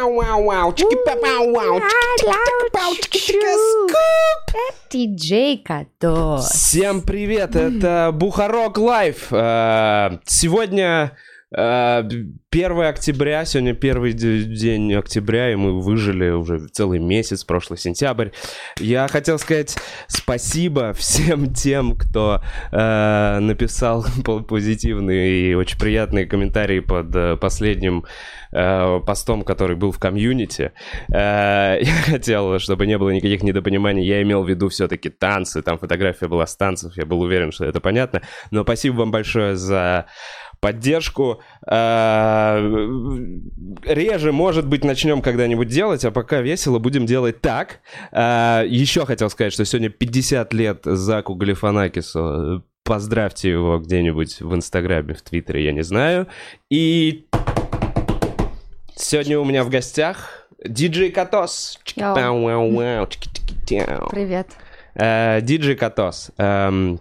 Чики-пау-вау-вау, чики-пау-вау, чики-пау, чики-чика-скуп. Диджей Катос. Всем привет, это Бухарог Лайв. Э, Сегодня 1 октября, сегодня первый день октября, и мы выжили уже целый месяц, прошлый сентябрь. Я хотел сказать спасибо всем тем, кто э, написал по- позитивные и очень приятные комментарии под э, последним э, постом, который был в комьюнити. Э, Я хотел, чтобы не было никаких недопониманий. Я имел в виду все-таки танцы. Там фотография была с танцев. Я был уверен, что это понятно. Но спасибо вам большое за поддержку. Э, Реже, может быть, начнем когда-нибудь делать, а пока весело будем делать так. Э, Еще хотел сказать, что сегодня 50 лет Заку Галифанакису. Поздравьте его где-нибудь в Инстаграме, в Твиттере, я не знаю. И сегодня у меня в гостях диджей Катос. Привет. Э, Диджей Катос. Эм,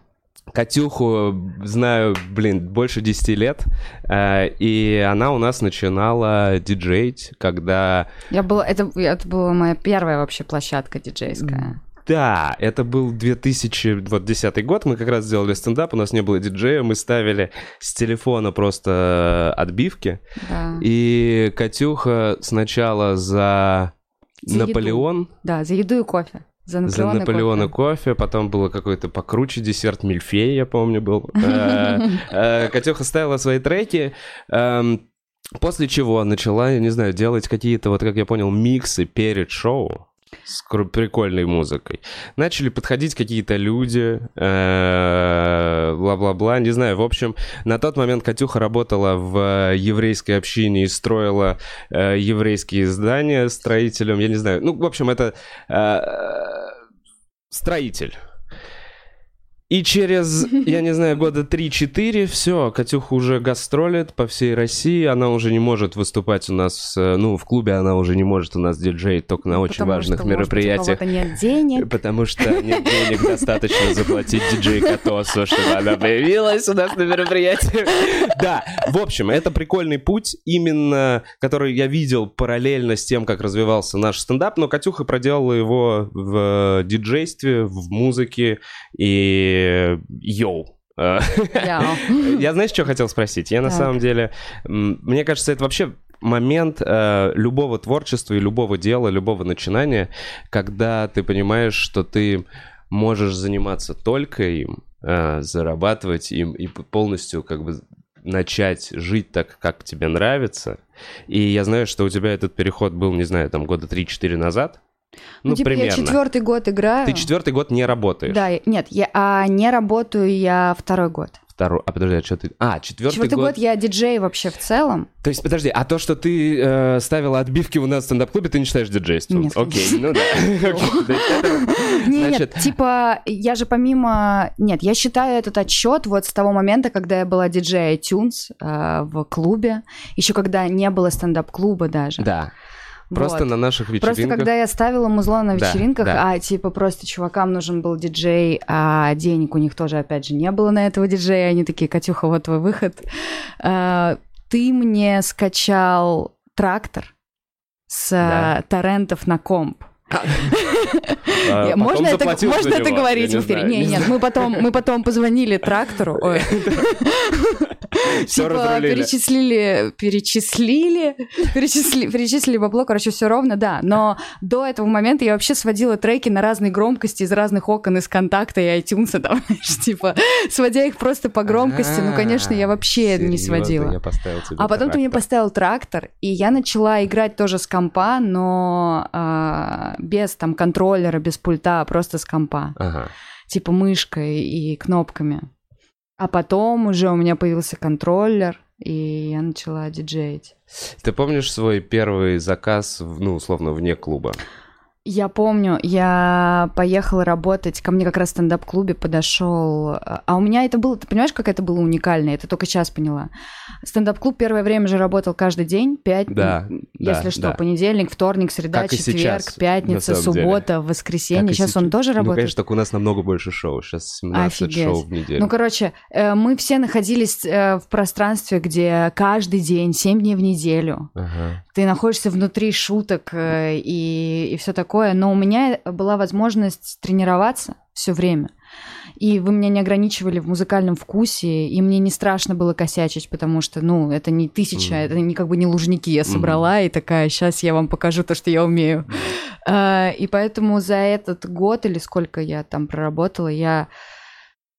Катюху знаю, блин, больше 10 лет, э, и она у нас начинала диджеить, когда... Я была, это, это была моя первая вообще площадка диджейская. Да, это был 2010 год, мы как раз сделали стендап, у нас не было диджея, мы ставили с телефона просто отбивки, Да. и Катюха сначала за, За еду. Наполеон... Да, за еду и кофе. За За Наполеон и Наполеона кофе. кофе. потом было какой-то покруче десерт Мильфей, я помню, был. Э, э, Катюха ставила свои треки, эм, после чего начала, я не знаю, делать какие-то, вот как я понял, миксы перед шоу с прикольной музыкой. Начали подходить какие-то люди, э, бла-бла-бла, не знаю. В общем, на тот момент Катюха работала в еврейской общине и строила э, еврейские здания строителем, я не знаю. Ну, в общем, это э, строитель. И через, я не знаю, года 3-4, все, Катюха уже гастролит по всей России, она уже не может выступать у нас, э, ну, в клубе она уже не может у нас диджеить только на очень Потому важных что, мероприятиях. кого-то нет денег. Потому что нет денег достаточно заплатить диджей Катосу, чтобы она появилась у нас на мероприятии. Да, в общем, это прикольный путь, именно который я видел параллельно с тем, как развивался наш стендап, но Катюха проделала его в диджействе, в музыке и йоу. Э, Я. знаешь, что хотел спросить? Я на самом деле, мне кажется, это вообще момент э, любого творчества и любого дела, любого начинания, когда ты понимаешь, что ты можешь заниматься только им, э, зарабатывать им и полностью как бы начать жить так, как тебе нравится. И я знаю, что у тебя этот переход был, не знаю, там года 3-4 назад. Ну, Ну, типа, я примерно. четвертый год играю. Ты четвертый год не работаешь. Да, я- нет, я а не работаю я второй год. Второй. А подожди, а что ты... А, четвертый, Четвертый год... год я диджей вообще в целом. То есть, подожди, а то, что ты э, ставила отбивки у нас в стендап-клубе, ты не считаешь диджейством? Нет, Окей, ну да. Нет, типа, я же помимо... Нет, я считаю этот отчет вот с того момента, когда я была диджей iTunes э, в клубе, еще когда не было стендап-клуба даже. Да, просто Вот. на наших Просто вечеринках... когда я ставила музло на Да, вечеринках, да. а типа просто чувакам нужен был диджей, а денег у них тоже, опять же, не было на этого диджея, они такие, Катюха, вот твой выход. А, Ты мне скачал трактор с Да. э, торрентов на комп. А, потом можно это, можно это него. говорить в эфире? Не, нет, мы потом, мы потом позвонили трактору. типа, перечислили, перечислили, перечислили, перечислили бабло, короче, все ровно, да. Но до этого момента я вообще сводила треки на разные громкости из разных окон, из контакта и iTunes, там, типа, сводя их просто по громкости. Ну, конечно, я вообще не сводила. А потом ты мне поставил трактор, и я начала играть тоже с компа, но а, без там контроллера, без пульта, а просто с компа. Ага. Типа мышкой и кнопками. А потом уже у меня появился контроллер, и я начала диджеить. Ты помнишь свой первый заказ, ну, условно, вне клуба? Я помню, я поехала работать, ко мне как раз в стендап-клубе подошел, а у меня это было, ты понимаешь, как это было уникально, это только сейчас поняла. Стендап-клуб первое время же работал каждый день, пять, Да, если да, что, да. понедельник, вторник, среда, Как четверг, сейчас, пятница, самом деле. суббота, воскресенье. Как и Сейчас он сейчас. тоже Ну, работает? конечно, только у нас намного больше шоу. Сейчас 17 Офигеть. шоу в неделю. Ну, короче, э, мы все находились э, в пространстве, где каждый день, 7 дней в неделю, Ага. ты находишься внутри шуток э, и, и все такое, но у меня была возможность тренироваться все время. И вы меня не ограничивали в музыкальном вкусе, и мне не страшно было косячить, потому что, ну, это не тысяча, Мгм. это не как бы не лужники я собрала, и такая, сейчас я вам покажу то, что я умею. А, И поэтому за этот год или сколько я там проработала, я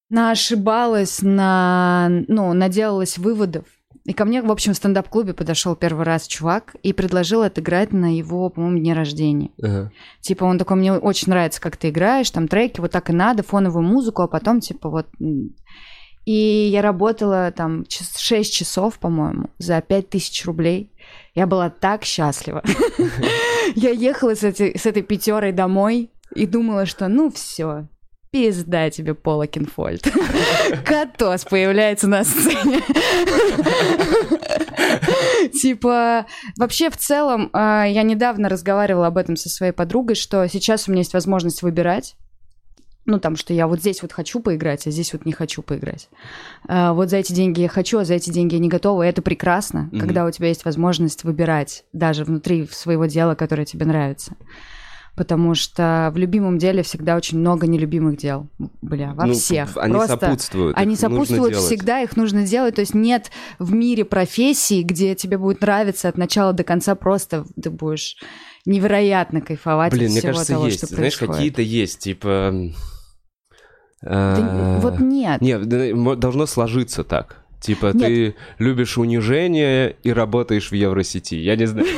наошибалась, на, ну, наделалась выводов. И ко мне, в общем, в стендап-клубе подошел первый раз чувак и предложил отыграть на его, по-моему, дне рождения. Ага. Типа, он такой, мне очень нравится, как ты играешь, там треки, вот так и надо, фоновую музыку, а потом, типа, вот... И я работала там 6 часов, по-моему, за 5000 рублей. Я была так счастлива. Я ехала с этой пятерой домой и думала, что ну все, пизда тебе, Пола Кинфольд. Катос появляется на сцене. Типа, вообще в целом, а, я недавно разговаривала об этом со своей подругой, что сейчас у меня есть возможность выбирать. Ну, там, что я вот здесь вот хочу поиграть, а здесь вот не хочу поиграть. А, Вот за эти деньги я хочу, а за эти деньги я не готова. И это прекрасно, Мгм. когда у тебя есть возможность выбирать даже внутри своего дела, которое тебе нравится. Потому что в любимом деле всегда очень много нелюбимых дел. Бля, во Ну, всех. Они Просто сопутствуют. они сопутствуют всегда, их нужно делать. То есть нет в мире профессии, где тебе будет нравиться от начала до конца, просто ты будешь невероятно кайфовать Блин, от мне всего кажется, того, есть. что Знаешь, происходит. какие-то есть, типа... Да а, вот нет. Нет, мо- должно сложиться так. Типа, Нет. ты любишь унижение и работаешь в Евросети. Я не знаю.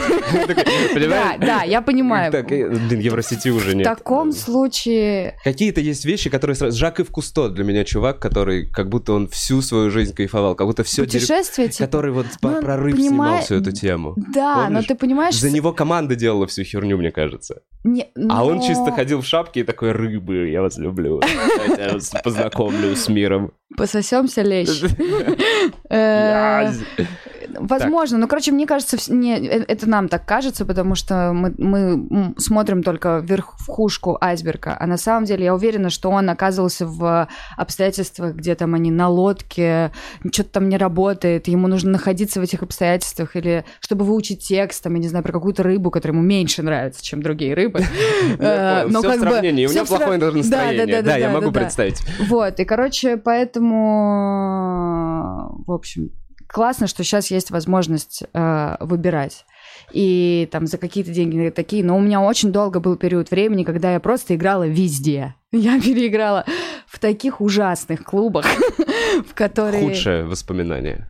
Да, да, я понимаю. Э, Блин, Евросети уже В нет. таком случае... Какие-то есть вещи, которые... сразу- Жак Ив Кусто для меня чувак, который как будто он всю свою жизнь кайфовал, как будто все Путешествие, типа, который вот Ну, прорыв снимал всю эту тему. Да, но ты понимаешь... За него команда делала всю херню, мне кажется. Не- А он но- чисто ходил в шапке и такой, рыбы, я вас люблю. Я вас познакомлю с миром. Пососемся лещ. Возможно, но, короче, мне кажется, не, э, это нам так кажется, потому что мы, мы смотрим только вверх в хушку айсберга, а на самом деле я уверена, что он оказывался в обстоятельствах, где там они на лодке, что-то там не работает, ему нужно находиться в этих обстоятельствах, или чтобы выучить текст, там, я не знаю, про какую-то рыбу, которая ему меньше нравится, чем другие рыбы. Э, но как бы- у него плохое даже Да, да, настроение. Да, я могу представить. Вот, и, короче, поэтому, в общем, классно, что сейчас есть возможность э, выбирать. И там за какие-то деньги такие. Но у меня очень долго был период времени, когда я просто играла везде. Я переиграла в таких ужасных клубах, в которые... Худшее воспоминание.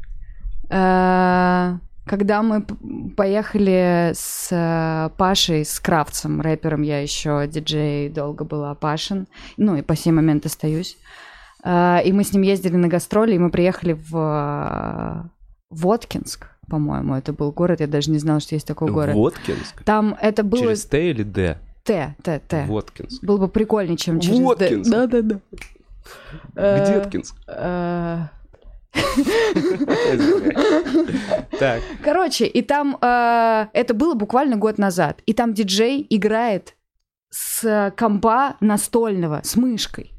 Э, Когда мы поехали с э, Пашей, с Кравцем, рэпером, я еще диджей долго была Пашин, ну и по сей момент остаюсь. Э, И мы с ним ездили на гастроли, и мы приехали в Воткинск, по-моему, это был город, я даже не знала, что есть такой город. Воткинск? Там это было Через Т или Д? Т, Т, Т. Воткинск. Было бы прикольнее, чем через Д. Воткинск. Да-да-да. Э, Где-ткинск? э, Так. Короче, и там э, это было буквально год назад, и там диджей играет с компа настольного с мышкой.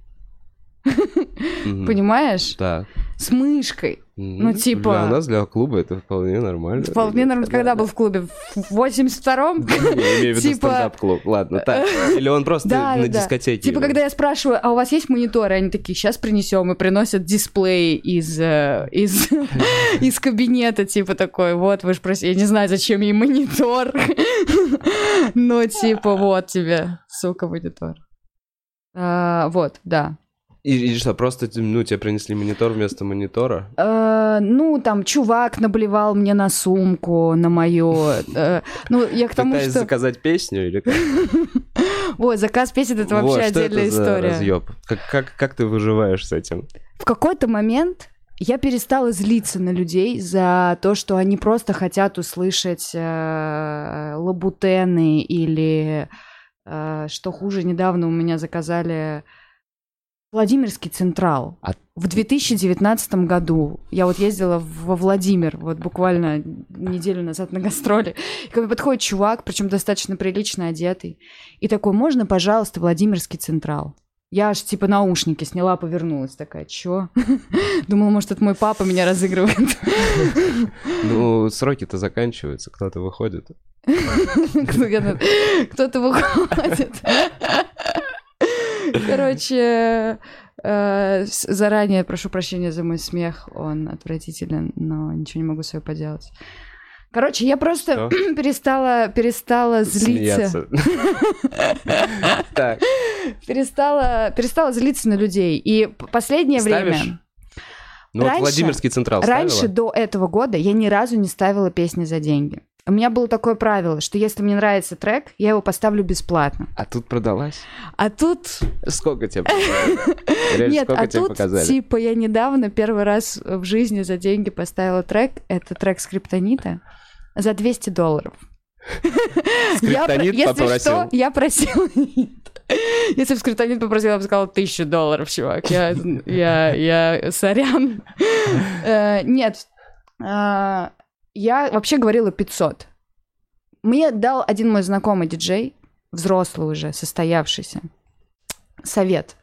Понимаешь? Так. С мышкой. Ну, типа- Для нас, для клуба, это вполне нормально. Вполне нормально. Когда был в клубе? В 82-м? Я имею в виду Типа- стендап-клуб. Ладно, так. Или он просто Да, на да, да. дискотеке. Типа, когда я спрашиваю, а у вас есть мониторы? Они такие, сейчас принесем, и приносят дисплей из, э, из, кабинета, типа такой, вот, вы же просили, я не знаю, зачем ей монитор, но типа, вот тебе, сука, монитор. А, Вот, да. И, и что, просто ну, тебе принесли монитор вместо монитора? Э, ну, там, чувак наблевал мне на сумку, на мою. э, ну, я к тому, Пытаясь что... заказать песню или как? Ой, заказ песен — это Вот, вообще это отдельная за история. разъёб? Как, как, как ты выживаешь с этим? В какой-то момент я перестала злиться на людей за то, что они просто хотят услышать э, лабутены или Э, что хуже, недавно у меня заказали Владимирский Централ. А- В 2019 году я вот ездила во Владимир, вот буквально неделю назад на гастроли. И ко мне подходит чувак, причем достаточно прилично одетый. И такой, можно, пожалуйста, Владимирский Централ? Я аж типа наушники сняла, повернулась такая, чё? Думала, может, это мой папа меня разыгрывает. Ну, сроки-то заканчиваются, кто-то выходит. Кто-то выходит. Короче, э, заранее прошу прощения за мой смех, он отвратителен, но ничего не могу с собой поделать. Короче, я просто перестала, перестала злиться, перестала, перестала злиться на людей. И последнее время, ну вот Владимирский Централ раньше до этого года я ни разу не ставила песни за деньги. У меня было такое правило, что если мне нравится трек, я его поставлю бесплатно. А тут продалась? А тут Сколько тебе показали? Нет, а тут, типа, я недавно первый раз в жизни за деньги поставила трек. Это трек Скриптонита за 200 долларов. Я Скриптонит Если попросил. что, я просила... Если бы Скриптонит попросил, я бы сказала тысячу долларов, чувак. Я, я, я, сорян. Э, Нет, А, я вообще говорила 500. Мне дал один мой знакомый диджей, взрослый уже, состоявшийся, совет.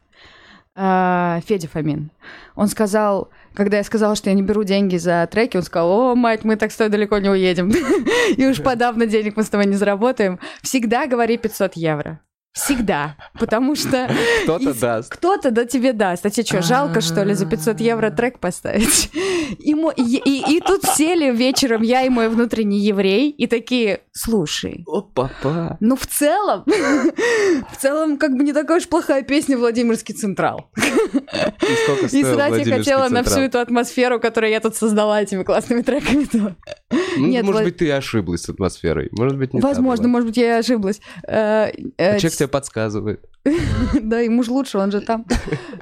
А, Федя Фомин. Он сказал, когда я сказала, что я не беру деньги за треки, он сказал, о, мать, мы так с далеко не уедем. И уж подавно денег мы с тобой не заработаем. Всегда говори 500 евро. Всегда. Потому что Кто-то из- даст. кто-то да тебе даст. А тебе что, жалко, что ли, за 500 евро трек поставить? И, мо- и, и- и тут сели вечером я и мой внутренний еврей и такие, слушай, О, папа. ну в целом, в целом как бы не такая уж плохая песня «Владимирский Централ». И сколько И срать я хотела на всю эту атмосферу, которую я тут создала этими классными треками. Ну, Нет, может Влад- быть, ты ошиблась с атмосферой. Может быть, не Возможно, может быть, я ошиблась. Э, э, А Человек тебе подсказывает. Да, ему же лучше, он же там.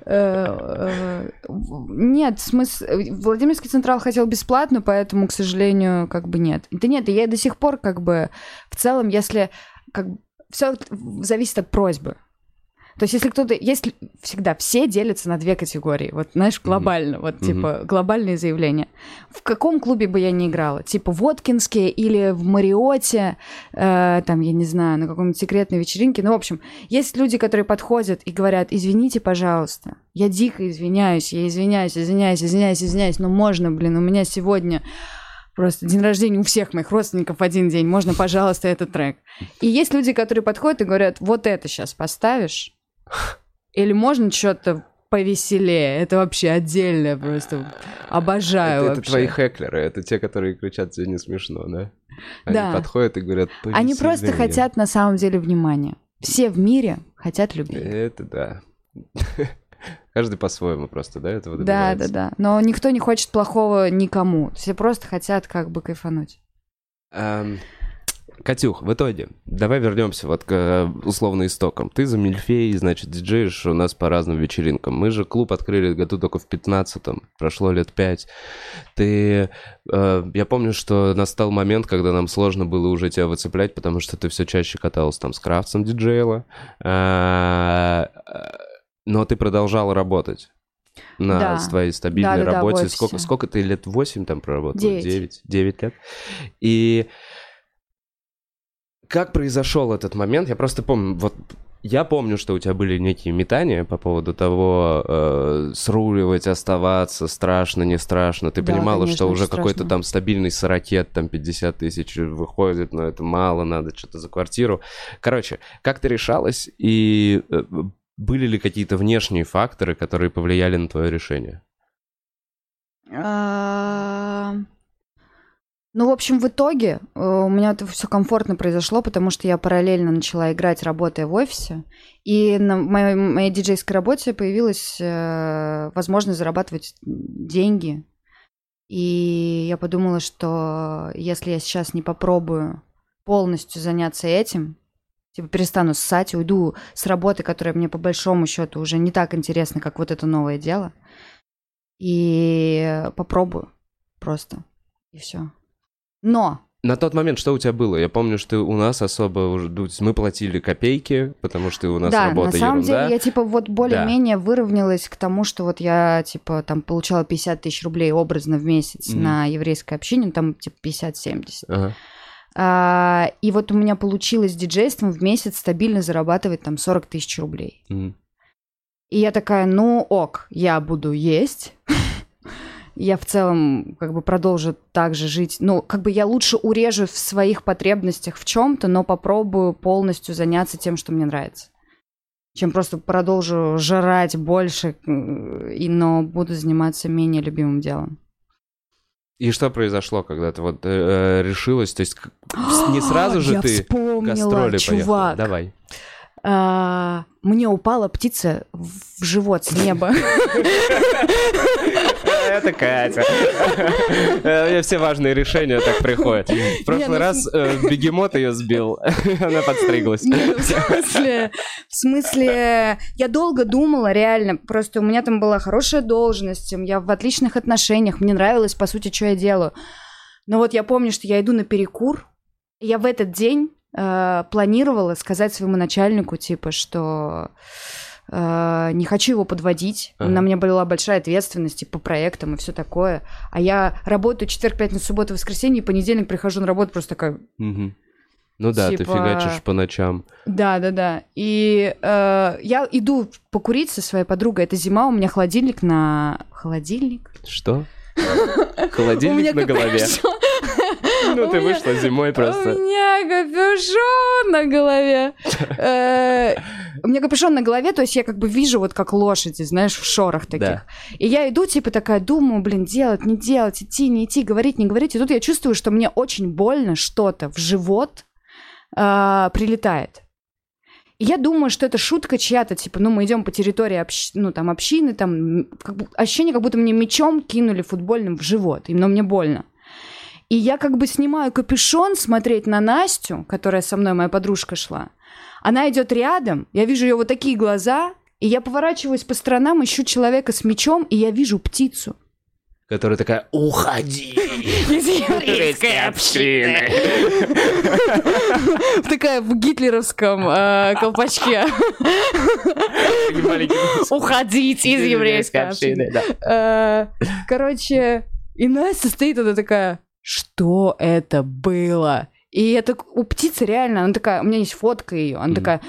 Э, Нет, смысл... Владимирский Централ хотел бесплатно, поэтому, к сожалению, как бы нет. Да нет, я до сих пор как бы... В целом, если... как Все зависит от просьбы. То есть, если кто-то... Есть всегда... Все делятся на две категории. Вот, знаешь, глобально. Вот, Мгм. типа, глобальные заявления. В каком клубе бы я ни играла? Типа, в Воткинске или в Мариоте, э, там, я не знаю, на каком-нибудь секретной вечеринке. Ну, в общем, есть люди, которые подходят и говорят, извините, пожалуйста, я дико извиняюсь, я извиняюсь, извиняюсь, извиняюсь, извиняюсь, но можно, блин, у меня сегодня просто день рождения у всех моих родственников в один день, можно, пожалуйста, этот трек. И есть люди, которые подходят и говорят, вот это сейчас поставишь, или можно что-то повеселее, это вообще отдельное просто, обожаю Это, это вообще. твои хеклеры, это те, которые кричат тебе не смешно, да? Они Да. подходят и говорят, Они просто «Повеселее». хотят на самом деле внимания. Все в мире хотят любви. Это да. Каждый по-своему просто, да, этого Да, да, добивается? да. Но никто не хочет плохого никому. Все просто хотят как бы кайфануть. Эм, Катюх, в итоге, давай вернемся вот к э, условно истокам. Ты за Мильфей, значит, диджеешь у нас по разным вечеринкам. Мы же клуб открыли году только в 15-м, прошло лет пять. Ты, э, я помню, что настал момент, когда нам сложно было уже тебя выцеплять, потому что ты все чаще катался там с Крафтсом диджеяла, Э, э, но ты продолжал работать на Да. твоей стабильной Да-да-да, в работе. офисе. Сколько, сколько ты лет? 8 там проработал? Девять. 9. 9 лет. И как произошел этот момент? Я просто помню, вот я помню, что у тебя были некие метания по поводу того, э, сруливать, оставаться, страшно, не страшно. Ты Да, понимала, конечно, что уже какой-то там стабильный сорокет, там 50 тысяч выходит, но это мало, надо что-то за квартиру. Короче, как ты решалась и э, были ли какие-то внешние факторы, которые повлияли на твое решение? Ну, в общем, в итоге э, у меня это все комфортно произошло, потому что я параллельно начала играть, работая в офисе. И на моей, моей диджейской работе появилась э, возможность зарабатывать деньги. И я подумала, что если я сейчас не попробую полностью заняться этим, типа перестану ссать, уйду с работы, которая мне по большому счету уже не так интересна, как вот это новое дело, и попробую просто, и все. Но На тот момент что у тебя было? Я помню, что у нас особо уже... ну, Мы платили копейки, потому что у нас да, работа на самом ерунда. деле я типа вот более-менее выровнялась к тому, что вот я типа там получала 50 тысяч рублей образно в месяц Мгм. на еврейское общение, ну, там типа 50-70. Ага. А, и вот у меня получилось диджейством в месяц стабильно зарабатывать там 40 тысяч рублей. Мгм. И я такая, ну ок, я буду есть. Я в целом как бы продолжу так же жить. Ну, как бы я лучше урежу в своих потребностях в чем-то, но попробую полностью заняться тем, что мне нравится. Чем просто продолжу жрать больше, э, и, но буду заниматься менее любимым делом. И что произошло, когда ты вот э, решилась? То есть не сразу же Я ты вспомнила, гастроли поехала? чувак. Давай. А, мне упала птица в живот с неба. Это Катя. Э, У меня все важные решения так приходят. В Не, прошлый ну, раз э, бегемот ее сбил, она подстриглась. Нет, в смысле, в смысле, я долго думала, реально, просто у меня там была хорошая должность, я в отличных отношениях, мне нравилось, по сути, что я делаю. Но вот я помню, что я иду на перекур, и я в этот день э, планировала сказать своему начальнику, типа, что э, не хочу его подводить. Ага. На мне была большая ответственность и по проектам и все такое. А я работаю четверг, пятницу, субботу, воскресенье, и понедельник прихожу на работу просто такая, Мгм. Ну да, ты Типа- фигачишь по ночам. да, да, да. И э, я иду покурить со своей подругой. Это зима, у меня холодильник на... Холодильник? Что? У Холодильник на голове. Ну, у ты вышла зимой У просто. меня капюшон на голове. Э, У меня капюшон на голове, то есть я как бы вижу вот как лошади, знаешь, в шорах таких. И я иду, типа такая, думаю, блин, делать, не делать, идти, не идти, говорить, не говорить. И тут я чувствую, что мне очень больно что-то в живот а, прилетает. Я думаю, что это шутка чья-то, типа, ну, мы идем по территории общ- ну, там, общины, там, как бы, ощущение, как будто мне мечом кинули футбольным в живот, и но мне больно. И я как бы снимаю капюшон смотреть на Настю, которая со мной, моя подружка шла. Она идет рядом, я вижу ее вот такие глаза, и я поворачиваюсь по сторонам, ищу человека с мечом, и я вижу птицу. Которая такая, уходи. Из еврейской общины. Такая в гитлеровском э, колпачке. Уходите из еврейской общины. Э, Короче, и Настя стоит, она такая, что это было? И это у птицы реально, она такая, у меня есть фотка ее, она такая,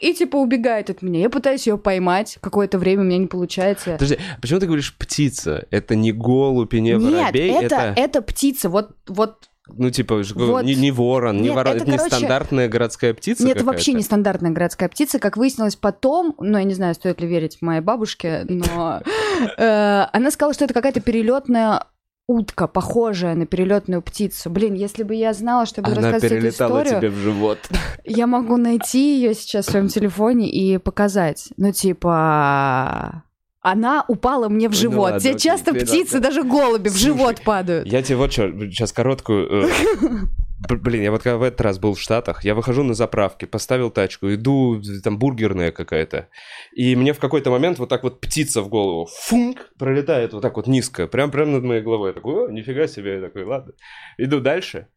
и типа убегает от меня. Я пытаюсь ее поймать, какое-то время у меня не получается. Подожди, почему ты говоришь птица? Это не голубь и не Нет, воробей, это, это, это птица, вот, вот ну типа Вот. не, не ворон, не Нет, ворон, это, не короче, стандартная городская птица Нет, это вообще не стандартная городская птица. Как выяснилось потом, ну, я не знаю, стоит ли верить моей бабушке, но э, она сказала, что это какая-то перелетная утка, похожая на перелетную птицу. Блин, если бы я знала, что я буду Она рассказывать эту историю, тебе в живот. я могу найти ее сейчас в своем телефоне и показать. Ну, типа... Она упала мне в Ну живот. ладно, Тебе часто птицы, даже голуби в Слушай, живот падают. Я тебе вот что, сейчас короткую... Блин, я вот когда в этот раз был в Штатах, я выхожу на заправке, поставил тачку, иду, там бургерная какая-то, и мне в какой-то момент вот так вот птица в голову, функ, пролетает вот так вот низко, прям, прям над моей головой. Я такой, о, нифига себе, я такой, ладно. Иду дальше,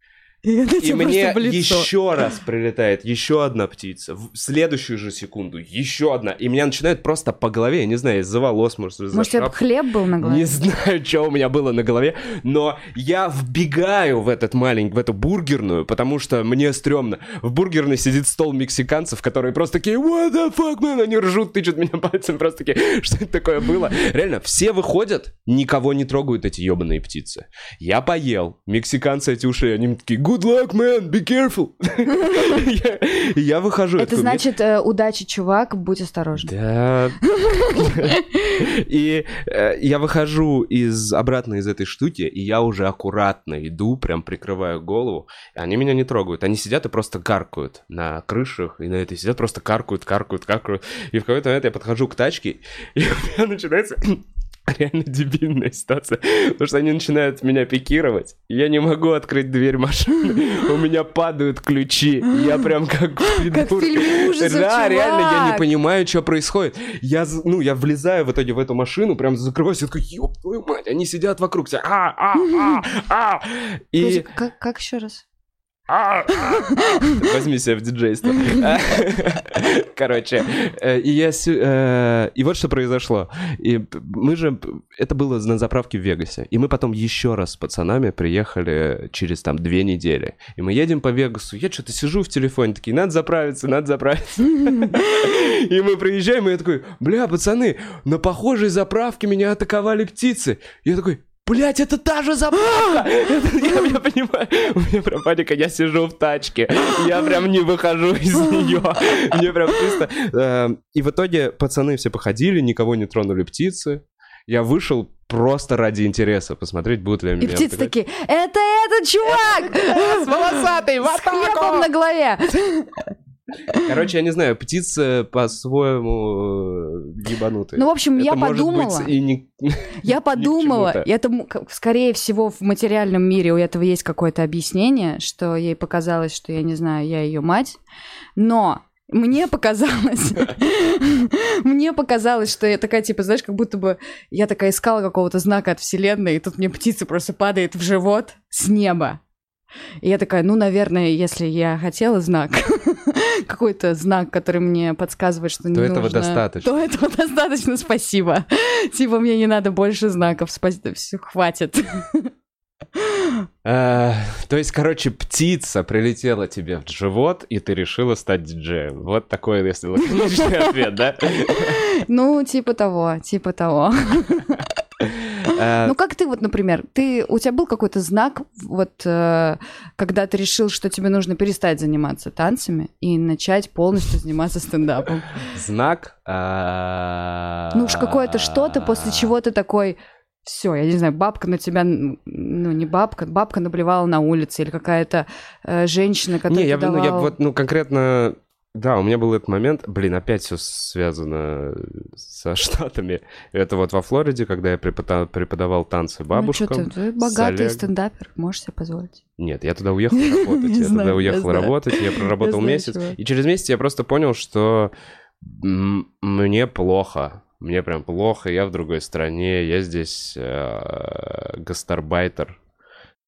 И, и мне еще раз прилетает еще одна птица. В следующую же секунду еще одна. И меня начинает просто по голове, я не знаю, из-за волос, может, из-за Может, шапки. хлеб был на голове? Не знаю, что у меня было на голове, но я вбегаю в этот маленький, в эту бургерную, потому что мне стрёмно. В бургерной сидит стол мексиканцев, которые просто такие, what the fuck, man, они ржут, тычут меня пальцем, просто такие, что это такое было? Реально, все выходят, никого не трогают эти ебаные птицы. Я поел, мексиканцы эти уши, они такие, good luck, man, be careful. Я- Я выхожу. Это такой, «Мне значит, э, удачи, чувак, будь осторожен. да. И э, я выхожу из обратно из этой штуки, и я уже аккуратно иду, прям прикрываю голову. Они меня не трогают. Они сидят и просто каркают на крышах, и на этой сидят, просто каркают, каркают, каркают. И в какой-то момент я подхожу к тачке, и у меня начинается реально дебильная ситуация, потому что они начинают меня пикировать, я не могу открыть дверь машины, у меня падают ключи, я прям как Как в фильме ужасов, Да, реально, я не понимаю, что происходит. Я, ну, я влезаю в итоге в эту машину, прям закрываюсь, и такой, ёб твою мать, они сидят вокруг тебя, а, а, а, а, и... Как еще раз? Возьми себя в диджейство. Короче, э, и я... э, И вот что произошло. И мы же... Это было на заправке в Вегасе. И мы потом еще раз с пацанами приехали через там две недели. И мы едем по Вегасу. Я что-то сижу в телефоне, такие, надо заправиться, надо заправиться. И мы приезжаем, и я такой, бля, пацаны, на похожей заправке меня атаковали птицы. Я такой, Блять, это та же заправка! Это- я, я понимаю, у меня прям паника, я сижу в тачке, я прям не выхожу из нее. Мне прям чисто... э, И в итоге пацаны все походили, никого не тронули птицы. Я вышел просто ради интереса, посмотреть, будут ли они И меня птицы такие, это этот чувак! С волосатой, в хлебом на голове! Короче, я не знаю, птицы по-своему э, ебанутые. Ну, в общем, я Это может подумала, быть и не... я подумала, и это, скорее всего, в материальном мире у этого есть какое-то объяснение, что ей показалось, что, я не знаю, я ее мать, но мне показалось, мне показалось, что я такая, типа, знаешь, как будто бы я такая искала какого-то знака от вселенной, и тут мне птица просто падает в живот с неба. И я такая, ну, наверное, если я хотела знак, какой-то знак, который мне подсказывает, что не То этого нужно- достаточно. То этого достаточно, спасибо. Типа, мне не надо больше знаков, спасибо, все, хватит. Э, То есть, короче, птица прилетела тебе в живот, и ты решила стать диджеем. Вот такой, если лаконичный ответ, да? Ну, типа того, типа того. Э, Ну, как ты вот, например, ты, у тебя был какой-то знак, вот, э, когда ты решил, что тебе нужно перестать заниматься танцами и начать полностью заниматься стендапом? Знак... э, Ну уж какое-то что-то, после чего ты такой, все, я не знаю, бабка на тебя, ну не бабка, бабка наблевала на улице или какая-то э, женщина, которая Не, я, тебе ну, я давала- вот, ну, конкретно... Да, у меня был этот момент. Блин, опять все связано со Штатами. Это вот во Флориде, когда я препода- преподавал танцы Ну, бабушкам. чё ты, ты с богатый Олегом. стендапер, можешь себе позволить. Нет, я туда уехал работать. Я туда уехал работать, я проработал месяц. И через месяц я просто понял, что мне плохо. Мне прям плохо, я в другой стране, я здесь э, гастарбайтер.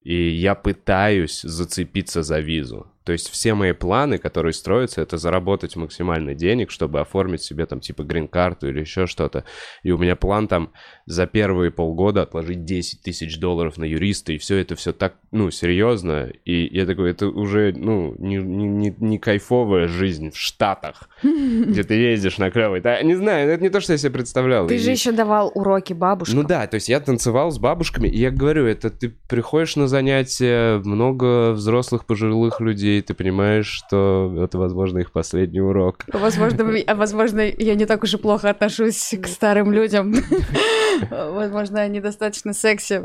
И я пытаюсь зацепиться за визу. То есть все мои планы, которые строятся, это заработать максимально денег, чтобы оформить себе там типа грин-карту или еще что-то. И у меня план там за первые полгода отложить 10 тысяч долларов на юриста, и все это все так, ну, серьезно. И я такой, это уже, ну, не, не, не- кайфовая жизнь в Штатах, где ты ездишь на клевый. Да, не знаю, это не то, что я себе представлял. Ты же еще давал уроки бабушкам. ну да, то есть я танцевал с бабушками, и я говорю, это ты приходишь на занятия, много взрослых пожилых людей, ты понимаешь, что это, возможно, их последний урок. Возможно, а возможно, я не так уж и плохо отношусь к старым людям. Возможно, они достаточно секси.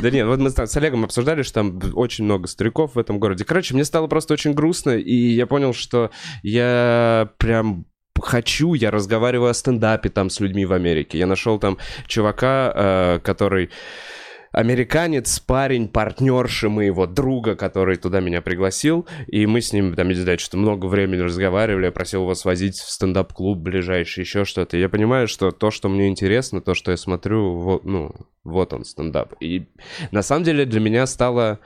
Да нет, вот мы с с Олегом обсуждали, что там очень много стариков в этом городе. Короче, мне стало просто очень грустно, и я понял, что я прям хочу, я разговариваю о стендапе там с людьми в Америке. Я нашел там чувака, э, который американец, парень, партнерши моего друга, который туда меня пригласил, и мы с ним, там, не знаю, что-то много времени разговаривали, я просил его свозить в стендап-клуб ближайший, еще что-то. Я понимаю, что то, что мне интересно, то, что я смотрю, вот, ну, вот он, стендап. И на самом деле для меня стало...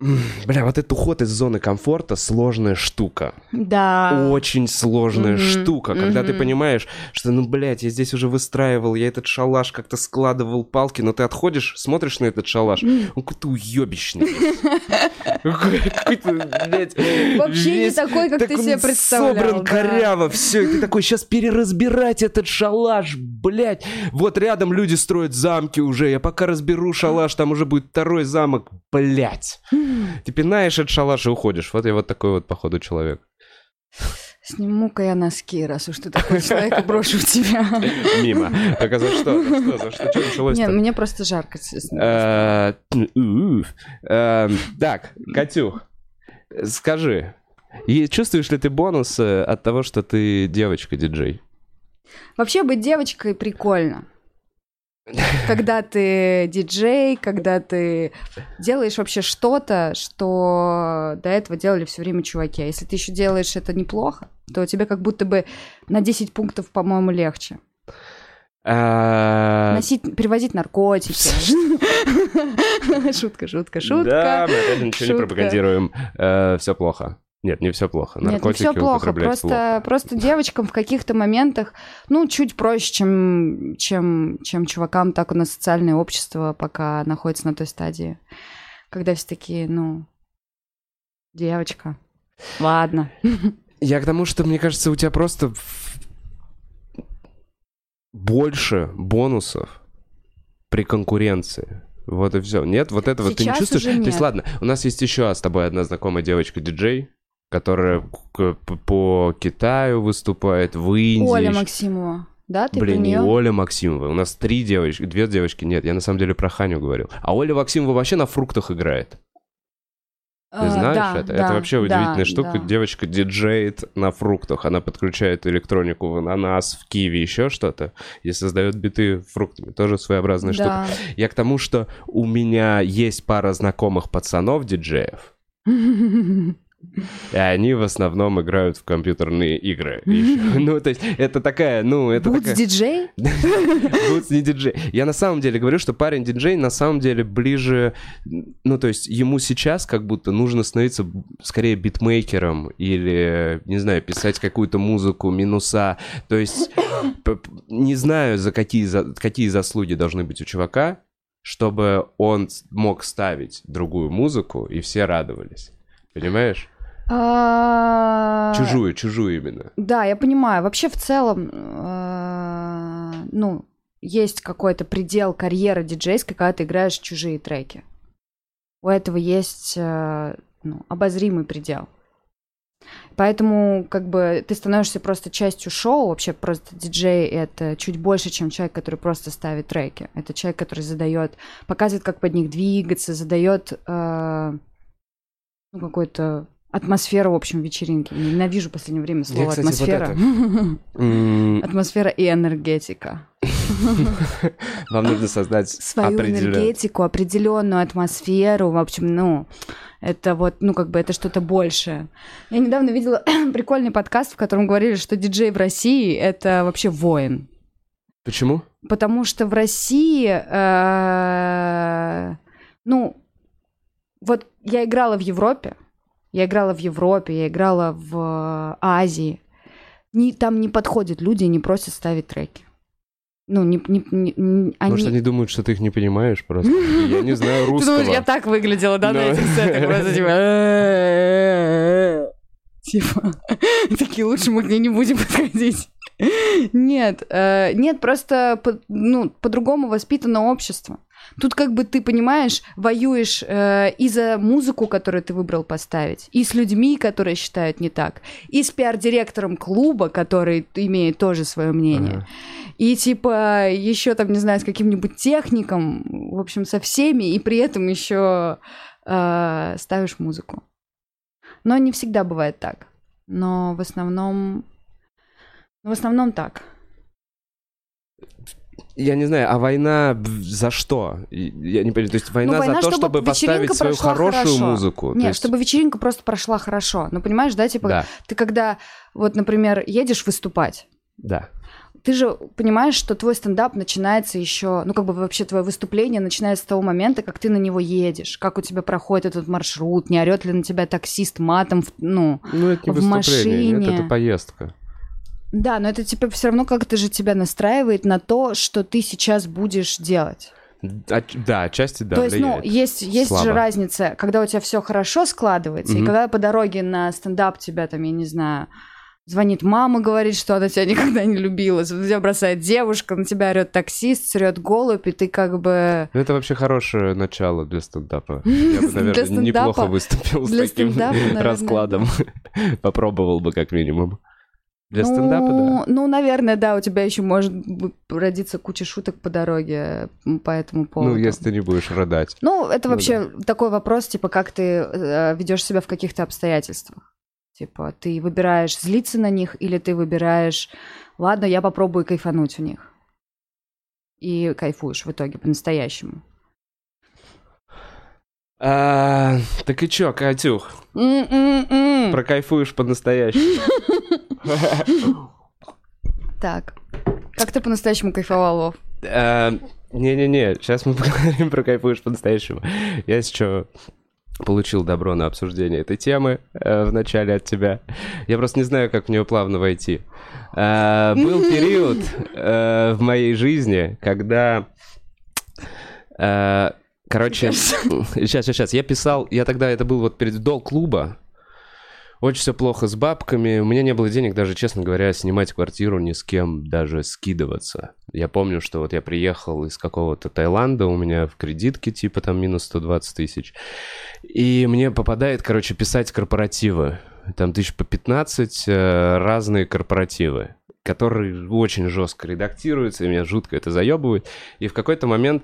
Бля, вот этот уход из зоны комфорта сложная штука. Да. Очень сложная Мгм, штука, когда ты мгм. понимаешь, что, ну, блядь, я здесь уже выстраивал, я этот шалаш как-то складывал палки, но ты отходишь, смотришь на этот шалаш, он какой-то блядь, Вообще не такой, как ты себе представлял. Собран коряво, все, и ты такой, сейчас переразбирать этот шалаш, блядь. Вот рядом люди строят замки уже, я пока разберу шалаш, там уже будет второй замок, блядь. Ты пинаешь этот шалаш и уходишь. Вот я вот такой вот, походу, человек. Сниму-ка я носки, раз уж ты такой человек, и брошу в тебя. Мимо. Так а за что? За что? За что? Что началось Нет, мне просто жарко. Э, у, э, Так, Катюх, скажи, чувствуешь ли ты бонус э, от того, что ты девочка-диджей? Вообще быть девочкой прикольно. Когда ты диджей, когда ты делаешь вообще что-то, что до этого делали все время чуваки. А если ты еще делаешь это неплохо, то тебе как будто бы на 10 пунктов, по-моему, легче. А, Носить, перевозить наркотики. Шутка, шутка, шутка. Да, мы опять ничего не пропагандируем. Все плохо. Нет, не все плохо. Нет, не Наркотики все плохо. Просто, плохо. просто девочкам в каких-то моментах, ну, чуть проще, чем, чем, чем чувакам, так у нас социальное общество пока находится на той стадии, когда все такие, ну, девочка. Ладно. Я к тому, что, мне кажется, у тебя просто больше бонусов при конкуренции. Вот и все. Нет, вот этого ты не Сейчас чувствуешь. уже То есть, нет. ладно, у нас есть еще с тобой одна знакомая девочка-диджей, которая по Китаю выступает, в Индии. Оля. Максимова. Да, ты Блин, не? Оля Максимова. У нас три девочки, две девочки. Нет, я на самом деле про Ханю говорил. А Оля Максимова вообще на фруктах играет. Ты А, знаешь да, это? да, это вообще да, удивительная штука. да. Девочка диджеет на фруктах. Она подключает электронику в ананас, в киви, еще что-то. И создает биты фруктами. Тоже своеобразная штука. Да. Я к тому, что у меня есть пара знакомых пацанов-диджеев. И они в основном играют в компьютерные игры. Ну, то есть, это такая, ну, это Бутс диджей? Бутс не диджей. Я на самом деле говорю, что парень диджей на самом деле ближе... Ну, то есть ему сейчас как будто нужно становиться скорее битмейкером или, не знаю, писать какую-то музыку, минуса. То есть не знаю, за какие, за какие заслуги должны быть у чувака, чтобы он мог ставить другую музыку, и все радовались. Понимаешь? А, Чужую, чужую именно. Да, я понимаю. Вообще в целом, э, ну, есть какой-то предел карьеры диджейской, когда ты играешь чужие треки. У этого есть э, ну, обозримый предел. Поэтому, как бы, ты становишься просто частью шоу. Вообще, просто диджей — это чуть больше, чем человек, который просто ставит треки. Это человек, который задает, показывает, как под них двигаться, задает э, ну, какую-то атмосферу, в общем, вечеринки. Ненавижу в последнее время слово кстати, вот атмосфера. Атмосфера и энергетика. Вам нужно создать Свою энергетику, определенную атмосферу, в общем, ну, это вот, ну, как бы это что-то большее. Я недавно видела прикольный подкаст, в котором говорили, что диджей в России — это вообще воин. Почему? Потому что в России, э, ну, вот я играла в Европе, я играла в Европе, я играла в Азии. Не, там не подходят люди не просят ставить треки. Ну, не, не, не- не- они... Может, они думают, что ты их не понимаешь просто. Я не знаю Ты русского. думаешь, я так выглядела, да, на этих сетах? Просто типа... «Э-э-э-э». Типа, такие лучше мы к ней не будем подходить. Нет, э, нет, просто ну, по-другому воспитано общество. Тут как бы ты понимаешь, воюешь э, и за музыку, которую ты выбрал поставить, и с людьми, которые считают не так, и с пиар-директором клуба, который имеет тоже свое мнение. Ага. И типа еще там, не знаю, с каким-нибудь техником, в общем, со всеми, и при этом еще э, ставишь музыку. Но не всегда бывает так. Но в основном... В основном так. Я не знаю, а война за что? Я не понимаю. То есть война, Ну, война, за то, чтобы чтобы поставить свою хорошую хорошо. музыку. Нет, есть- чтобы вечеринка просто прошла хорошо. Ну, понимаешь, да, типа, Да, ты когда, вот, например, едешь выступать, да. ты же понимаешь, что твой стендап начинается еще, ну, как бы вообще твое выступление начинается с того момента, как ты на него едешь, как у тебя проходит этот маршрут, не орет ли на тебя таксист матом, в- ну, Ну, это не В выступление, нет, машине. это поездка. Да, но это типа все равно как-то же тебя настраивает на то, что ты сейчас будешь делать. А- да, отчасти да, то есть, ну, есть, есть же разница, когда у тебя все хорошо складывается, и Мгм. когда по дороге на стендап тебя там, я не знаю, звонит мама, говорит, что она тебя никогда не любила, тебя бросает девушка, на тебя орет таксист, срет голубь, и ты как бы... Ну, Это вообще хорошее начало для стендапа. Я бы, наверное, неплохо выступил с таким раскладом. Попробовал бы, как минимум. Для ну, стендапа, да. Ну, наверное, да, у тебя еще может родиться куча шуток по дороге по этому поводу. Ну, если ты не будешь рыдать. Ну, это Ну вообще такой вопрос, типа, как ты ведешь себя в каких-то обстоятельствах. Типа, ты выбираешь злиться на них или ты выбираешь ладно, я попробую кайфануть у них. И кайфуешь в итоге по-настоящему. А, так и чё, Катюх, М-м-м. прокайфуешь по-настоящему? Так, как ты по-настоящему кайфовал, Вов? А, Не-не-не, сейчас мы поговорим про кайфуешь по-настоящему. Я еще получил добро на обсуждение этой темы э, в начале от тебя. Я просто не знаю, как в нее плавно войти. А, Был период э, в моей жизни, когда... э, Короче, сейчас, сейчас, сейчас. Я писал, я тогда, это был вот перед дол клуба. Очень все плохо с бабками. У меня не было денег даже, честно говоря, снимать квартиру ни с кем, даже скидываться. Я помню, что вот я приехал из какого-то Таиланда, у меня в кредитке типа там минус 120 тысяч. И мне попадает, короче, писать корпоративы. Там тысяч по 15 э, разные корпоративы которые очень жестко редактируются, и меня жутко это заебывает. И в какой-то момент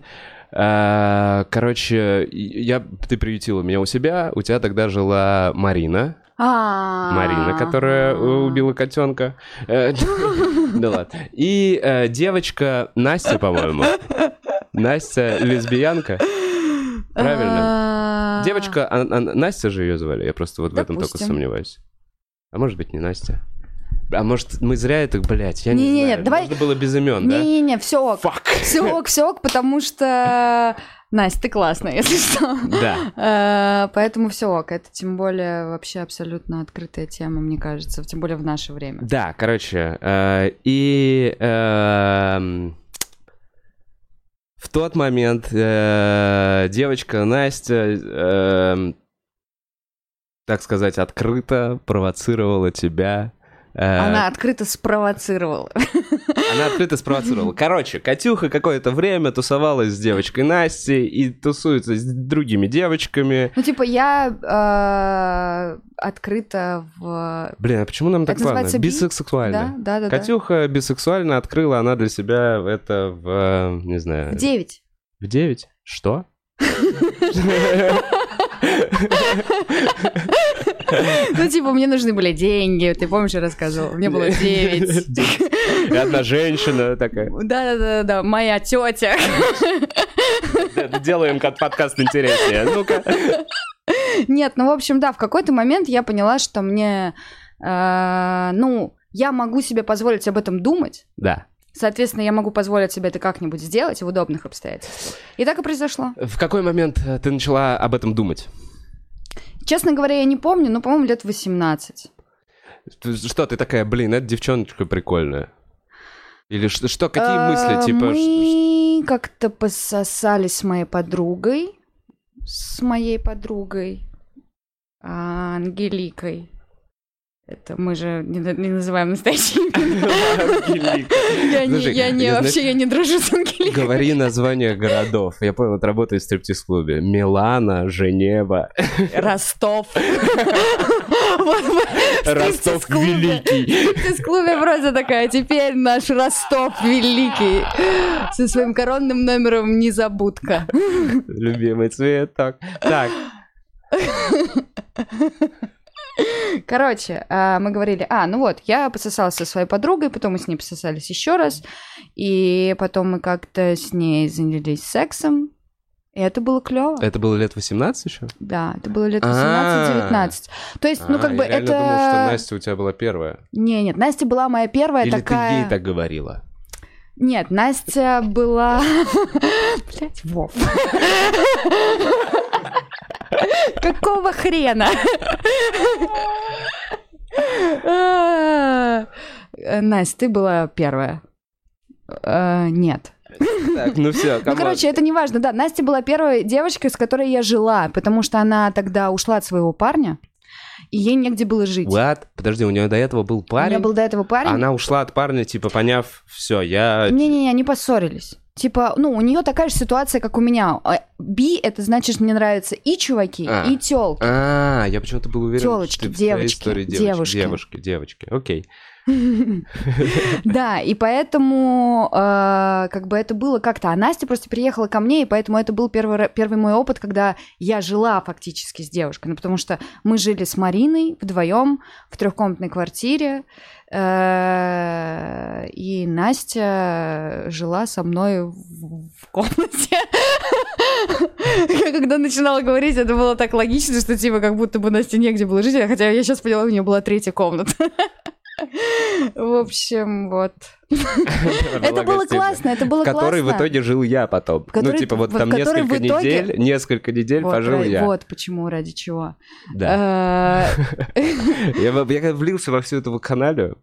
э, Короче, я, ты приютила меня у себя, у тебя тогда жила Марина, Марина, которая э, убила котенка. Э, Да ладно. И э, девочка Настя, по-моему. Настя лесбиянка. Правильно. Девочка, а- а Настя же ее звали, я просто вот в этом только сомневаюсь. А может быть не Настя? А может мы зря это, блядь, я не, Не-не-не, знаю. давай- Можно было без имен, да? Не-не-не, все ок. Фак. Все ок, все ок, потому что... Настя, ты классная, если что. Да. Э, Поэтому все ок. Это тем более вообще абсолютно открытая тема, мне кажется, тем более в наше время. Да, короче, э, и эм, в тот момент э, девочка Настя, эм, так сказать, открыто провоцировала тебя. Э, Она открыто спровоцировала. она открыто спровоцировала. Короче, Катюха какое-то время тусовалась с девочкой Настей и тусуется с другими девочками. Ну, типа, я э, открыто в... Блин, а почему нам так Это называется би? Бисексуально. Да, да, да. да. Катюха бисексуально открыла она для себя это в, э, не знаю, В 9. в 9? Что? Ну, типа, мне нужны были деньги, ты помнишь, я рассказывала? Мне было 9. И одна женщина такая. Да-да-да, моя тетя. «Да, Делаем подкаст интереснее. Ну-ка. Нет, ну, в общем, да, в какой-то момент я поняла, что мне, э, ну, я могу себе позволить об этом думать, Да. соответственно, я могу позволить себе это как-нибудь сделать в удобных обстоятельствах. И так и произошло. В какой момент э, ты начала об этом думать? Честно говоря, я не помню, но, по-моему, лет 18. Ты- Что, ты такая, блин, эта девчоночка прикольная? Или что, что какие Э, мысли, типа... Мы как-то пососались с моей подругой, с моей подругой, а, Ангеликой. Это мы же не, не называем настоящие имена. Я не, вообще, я не дружу с Ангеликой. Говори названия городов. Я понял, вот работаю в стриптиз-клубе. Милана, Женева, Ростов. Ростов стриптиз-клубе. Великий. В клубе просто такая, теперь наш Ростов Великий со своим коронным номером «Незабудка». Любимый цветок. Так, Короче, а, мы говорили, а, ну вот, я пососалась со своей подругой, потом мы с ней пососались еще раз, и потом мы как-то с ней занялись сексом, и это было клево. это было лет 18 еще? Да, это было лет А. 18-19. То есть, ну, А, как бы я это... думал, что Настя у тебя была первая. Не, нет, Настя была моя первая Или такая... ты ей так говорила? Нет, Настя была... Блять, Вов. Какого хрена? А, Настя, ты была первая. А, Нет. Так, ну все, Ну, короче, это не важно. Да, Настя была первой девочкой, с которой я жила, потому что она тогда ушла от своего парня, и ей негде было жить. What? Подожди, у нее до этого был У парень? меня был до этого парень. Она ушла от парня, типа, поняв, все, я... Не-не-не, они поссорились. Типа, ну, у нее такая же ситуация, как у меня. А, Би это значит, мне нравятся и чуваки, А. и телки. А, я почему-то был уверен, Тёлочки, что девочки, истории девушки. девочки, девушки, девочки, окей. Да, и поэтому э, как бы это было как-то. А Настя просто приехала ко мне, и поэтому это был первый, первый мой опыт, когда я жила фактически с девушкой. Ну, потому что мы жили с Мариной вдвоем в трехкомнатной квартире. Э, и Настя жила со мной в комнате. Я когда начинала говорить, это было так логично, что типа как будто бы Насте негде было жить, хотя я сейчас поняла, у нее была третья комната. В общем, вот. Это было классно, это было классно. Который в итоге жил я потом. Ну, типа, вот там несколько недель, несколько недель пожил я. Вот почему, ради чего. Да. Э, я влился во всю эту каналю,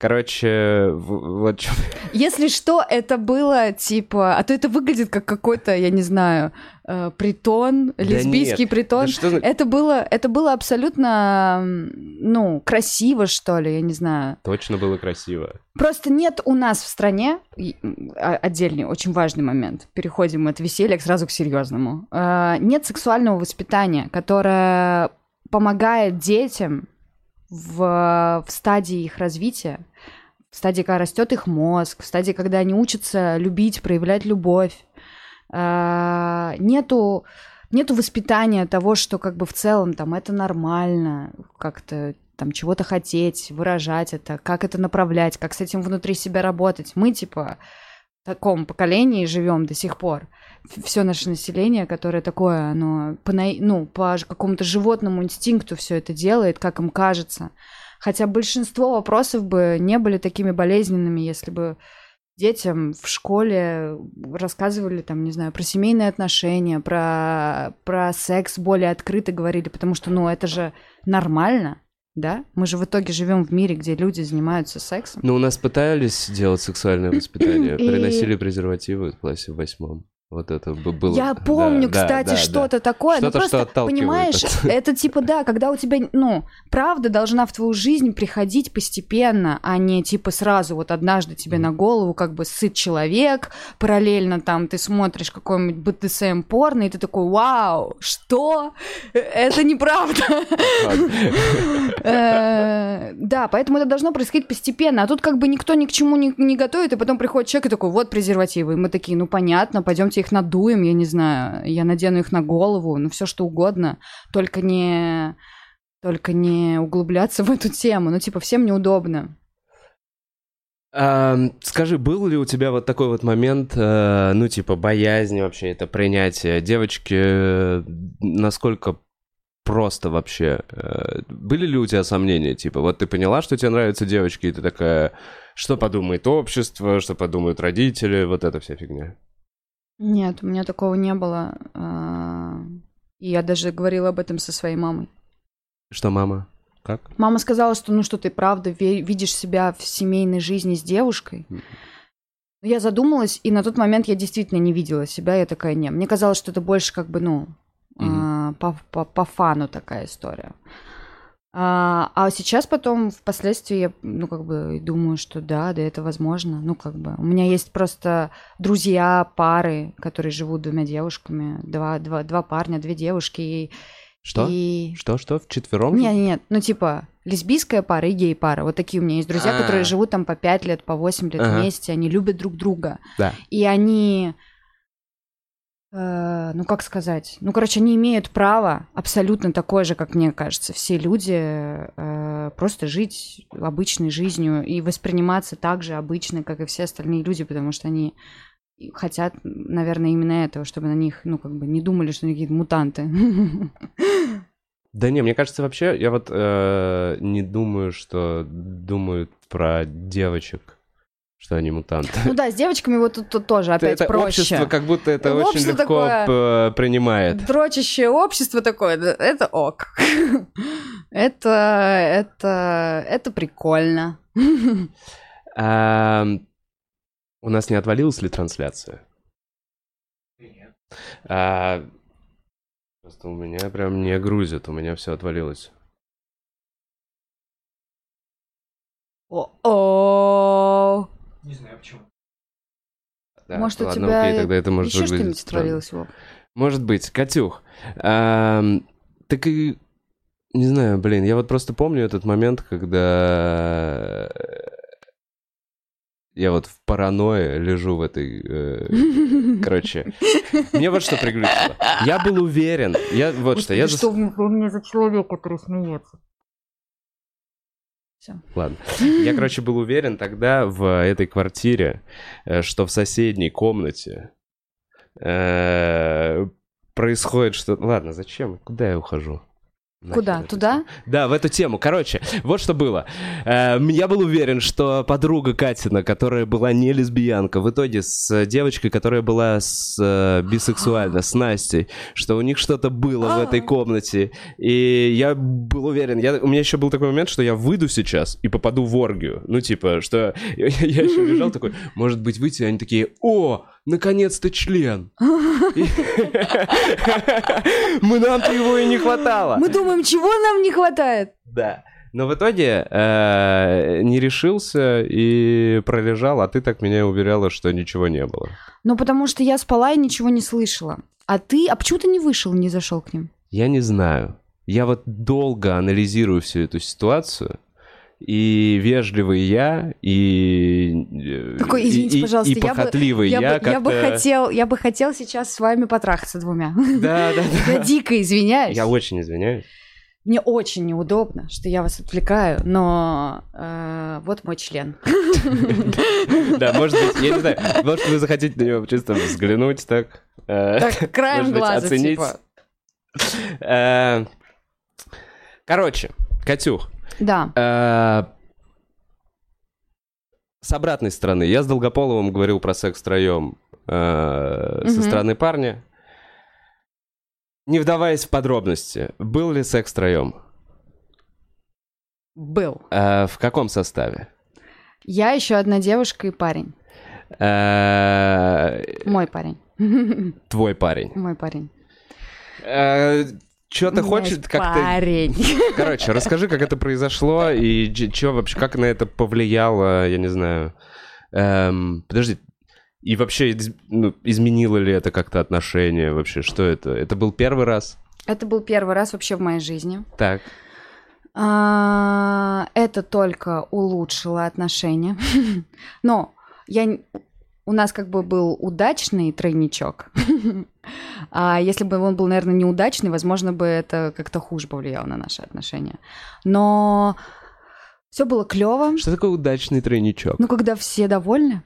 Короче, вот что. Если что, это было типа, а то это выглядит как какой-то, я не знаю, э, притон, да лесбийский нет. притон. Да что... Это было, это было абсолютно, ну, красиво что ли, я не знаю. Точно было красиво. Просто нет у нас в стране а, отдельный, очень важный момент. Переходим от веселья сразу к серьезному. Э, нет сексуального воспитания, которое помогает детям в, в стадии их развития, в стадии, когда растет их мозг, в стадии, когда они учатся любить, проявлять любовь. Э, нету, нету воспитания того, что как бы в целом там это нормально, как-то там чего-то хотеть, выражать это, как это направлять, как с этим внутри себя работать. Мы типа в таком поколении живем до сих пор все наше население, которое такое, оно по, ну, по какому-то животному инстинкту все это делает, как им кажется. Хотя большинство вопросов бы не были такими болезненными, если бы детям в школе рассказывали, там, не знаю, про семейные отношения, про, про секс более открыто говорили, потому что, ну, это же нормально, да? Мы же в итоге живем в мире, где люди занимаются сексом. Ну, у нас пытались делать сексуальное воспитание, приносили презервативы в классе в восьмом. Вот это было. Я помню, да, кстати, да, что-то да. такое. Что-то, ну, просто, что понимаешь, это типа, да, когда у тебя, ну, правда должна в твою жизнь приходить постепенно, а не типа сразу вот однажды тебе mm. на голову как бы сыт человек, параллельно там ты смотришь какой-нибудь БТСМ порно, и ты такой, вау, что? Это неправда. Э, да, поэтому это должно происходить постепенно. А тут как бы никто ни к чему не готовит, и потом приходит человек и такой, вот презервативы. И мы такие, ну понятно, пойдемте их надуем, я не знаю, я надену их на голову, ну все что угодно, только не, только не углубляться в эту тему, ну типа всем неудобно. А, скажи, был ли у тебя вот такой вот момент, э, ну, типа, боязни вообще, это принятие? Девочки, э, насколько просто вообще? Э, были ли у тебя сомнения? Типа, вот ты поняла, что тебе нравятся девочки, и ты такая, что подумает общество, что подумают родители, вот эта вся фигня? Нет, у меня такого не было. А, и я даже говорила об этом со своей мамой. Что мама? Как? Мама сказала, что ну что ты правда видишь себя в семейной жизни с девушкой. Я задумалась, и на тот момент я действительно не видела себя. Я такая, не. Мне казалось, что это больше как бы, ну, mm-hmm. по, по, по фану такая история. А, а сейчас потом, впоследствии, я, ну, как бы, думаю, что да, да, это возможно. Ну, как бы, у меня есть просто друзья, пары, которые живут двумя девушками, два, два, два парня, две девушки. И, что? И... Что, что, в четвером? Нет, нет, ну, типа, лесбийская пара и гей-пара. Вот такие у меня есть друзья, А-а-а. которые живут там по пять лет, по восемь лет ага. вместе, они любят друг друга. Да. И они Э, ну как сказать, ну короче, они имеют право абсолютно такое же, как мне кажется, все люди э, просто жить обычной жизнью и восприниматься так же обычно, как и все остальные люди, потому что они хотят, наверное, именно этого, чтобы на них, ну как бы не думали, что они какие-то мутанты. Да не, мне кажется, вообще, я вот э, не думаю, что думают про девочек что они мутанты. Ну да, с девочками вот тут, тут тоже опять это проще. общество как будто это общество очень легко такое, принимает. Дрочащее общество такое, это ок. это, это, это прикольно. а, у нас не отвалилась ли трансляция? Нет. А, просто у меня прям не грузит, у меня все отвалилось. О-о! Не знаю почему. Да, может, ладно, у тебя окей, тогда это может еще что-нибудь творилось, Вов? Может быть. Катюх, эм, так и Не знаю, блин, я вот просто помню этот момент, когда я вот в паранойе лежу в этой... э, Короче, мне вот что приглючило. Я был уверен, я вот что, я... Что вы мне за человек, который смеется? Ладно. Я, короче, был уверен тогда в этой квартире, э, что в соседней комнате э, происходит что-то... Ладно, зачем? Куда я ухожу? Куда? Нахер это Туда? Да, в эту тему. Короче, вот что было. Эм, Я был уверен, что подруга Катина, которая была не лесбиянка, в итоге с девочкой, которая была с, э, бисексуальна, с Настей, что у них что-то было в этой комнате. И я был уверен, я, у меня еще был такой момент, что я выйду сейчас и попаду в оргию. Ну, типа, что я, я еще лежал такой, может быть, выйти, и они такие, о, наконец-то член. Мы нам-то его и не хватало. Мы думаем, чего нам не хватает? Да. Но в итоге э, не решился и пролежал, а ты так меня уверяла, что ничего не было. Ну, потому что я спала и ничего не слышала. А ты, а почему ты не вышел, не зашел к ним? Я не знаю. Я вот долго анализирую всю эту ситуацию. И вежливый я, и... э, Такой, извините, и- пожалуйста, и я бы- похотливый Я, я, бы, я бы хотел, я бы хотел сейчас с вами потрахаться двумя. Да, да, Я да. дико извиняюсь. Я очень извиняюсь. Мне очень неудобно, что я вас отвлекаю, но э, вот мой член. Да, может быть, я не знаю, может, вы захотите на него чисто взглянуть так. э, Так, краем глаза, оценить. типа. Э, Короче, Катюх, Да. э, с обратной стороны, я с Долгополовым говорил про секс втроем со стороны парня. Не вдаваясь в подробности, был ли секс втроем? Был. Э, В каком составе? Я еще одна девушка и парень. Э, Мой парень. Твой парень. Мой парень. Что У ты хочешь как-то... Парень. Короче, расскажи, как это произошло и что вообще, как на это повлияло, я не знаю. Эм, подожди, и вообще ну, изменило ли это как-то отношения вообще? Что это? Это был первый раз? Это был первый раз вообще в моей жизни. Так. А, Это только улучшило отношения. Но я... У нас как бы был удачный тройничок. А если бы он был, наверное, неудачный, возможно бы это как-то хуже повлияло на наши отношения. Но все было клево. Что такое удачный тройничок? Ну, когда все довольны.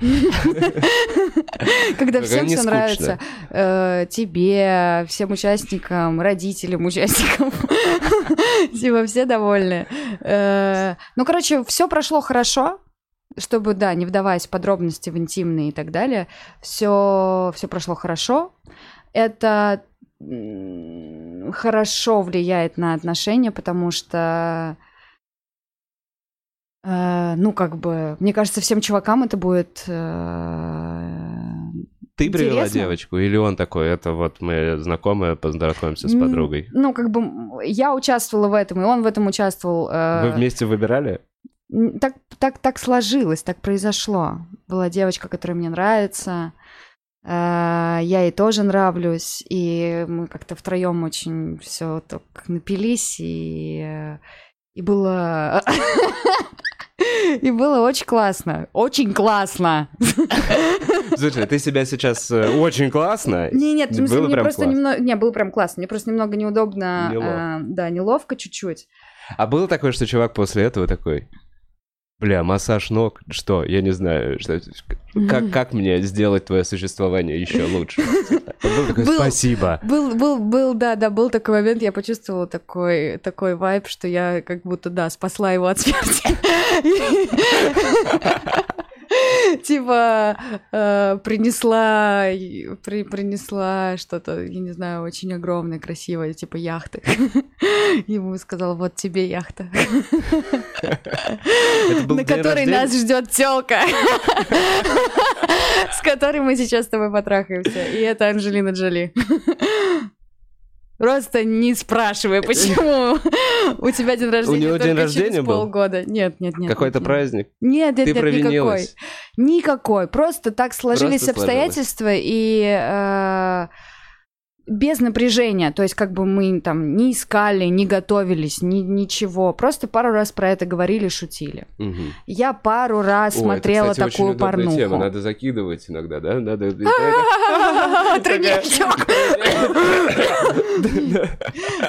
Когда всем все нравится. Э, Тебе, всем участникам, родителям, участникам. Типа все довольны. Э, Ну, короче, все прошло хорошо. Чтобы, да, не вдаваясь в подробности, в интимные и так далее, все, все прошло хорошо. Это хорошо влияет на отношения, потому что Э, ну, как бы, мне кажется, всем чувакам это будет... э, Ты привела интересно. девочку или он такой? Это вот мы знакомые, познакомимся с подругой. Ну, как бы, я участвовала в этом, и он в этом участвовал. э, Вы вместе выбирали? Так, так, так сложилось, так произошло. Была девочка, которая мне нравится, э, я ей тоже нравлюсь, и мы как-то втроем очень все так напились, и, э, и было... И было очень классно. Очень классно. Слушай, ты себя сейчас э, очень классно. Не, нет, в смысле, Было мне прям просто классно. немного... Не, было прям классно. Мне просто немного неудобно. Неловко. э, да, неловко чуть-чуть. А было такое, что чувак после этого такой, бля, массаж ног, что, я не знаю, что, как, как мне сделать твое существование еще лучше? Был такой, Был. спасибо. Был, был, был, да, да, был такой момент, я почувствовала такой, такой вайб, что я как будто, да, спасла его от смерти. Типа э, принесла, при- принесла что-то, я не знаю, очень огромное, красивое, типа яхты. Ему сказала, вот тебе яхта, на которой нас ждет телка, с которой мы сейчас с тобой потрахаемся. И это Анжелина Джоли. Просто не спрашивай, почему у тебя день рождения него только день рождения через был? полгода. Нет, нет, нет. Какой-то праздник? Нет, нет, Ты нет, никакой. Никакой. Просто так сложились Просто сложилось. обстоятельства, и э, без напряжения, то есть как бы мы там не искали, не готовились, ни, ничего, просто пару раз про это говорили, шутили. Мгм. Я пару раз О, смотрела это, кстати, такую очень порнуху. тема. Надо закидывать иногда, да? Надо... Тройничок.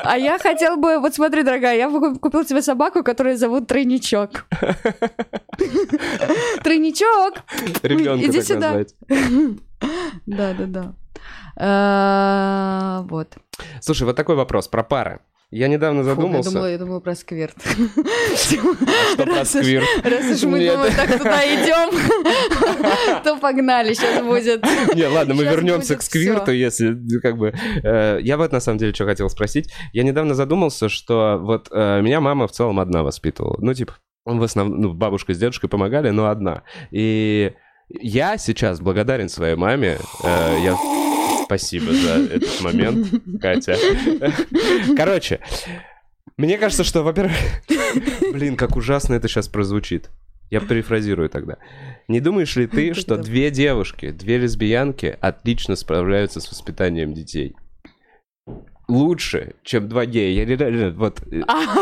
А я хотел бы, вот смотри, дорогая, я купил тебе собаку, которую зовут Тройничок. Тройничок! Ребенка Иди сюда. Да, да, да. А, Вот. Слушай, вот такой вопрос про пары. Я недавно Фу, Я задумался. думала, я думала про сквирт. Что про сквирт? Раз уж мы так туда идем, то погнали, сейчас будет. Не, ладно, мы вернемся к сквирту, всё. если ну, как бы. э, я вот на самом деле что хотел спросить. Я недавно задумался, что вот э, меня мама в целом одна воспитывала. Ну, типа, в основном, ну, бабушка с дедушкой помогали, но одна. И я сейчас благодарен своей маме. э, я спасибо за этот момент, Катя. Короче, мне кажется, что, во-первых, блин, как ужасно это сейчас прозвучит. Я перефразирую тогда. Не думаешь ли ты, что две девушки, две лесбиянки отлично справляются с воспитанием детей? Лучше, чем два гея. Я реально, вот, э,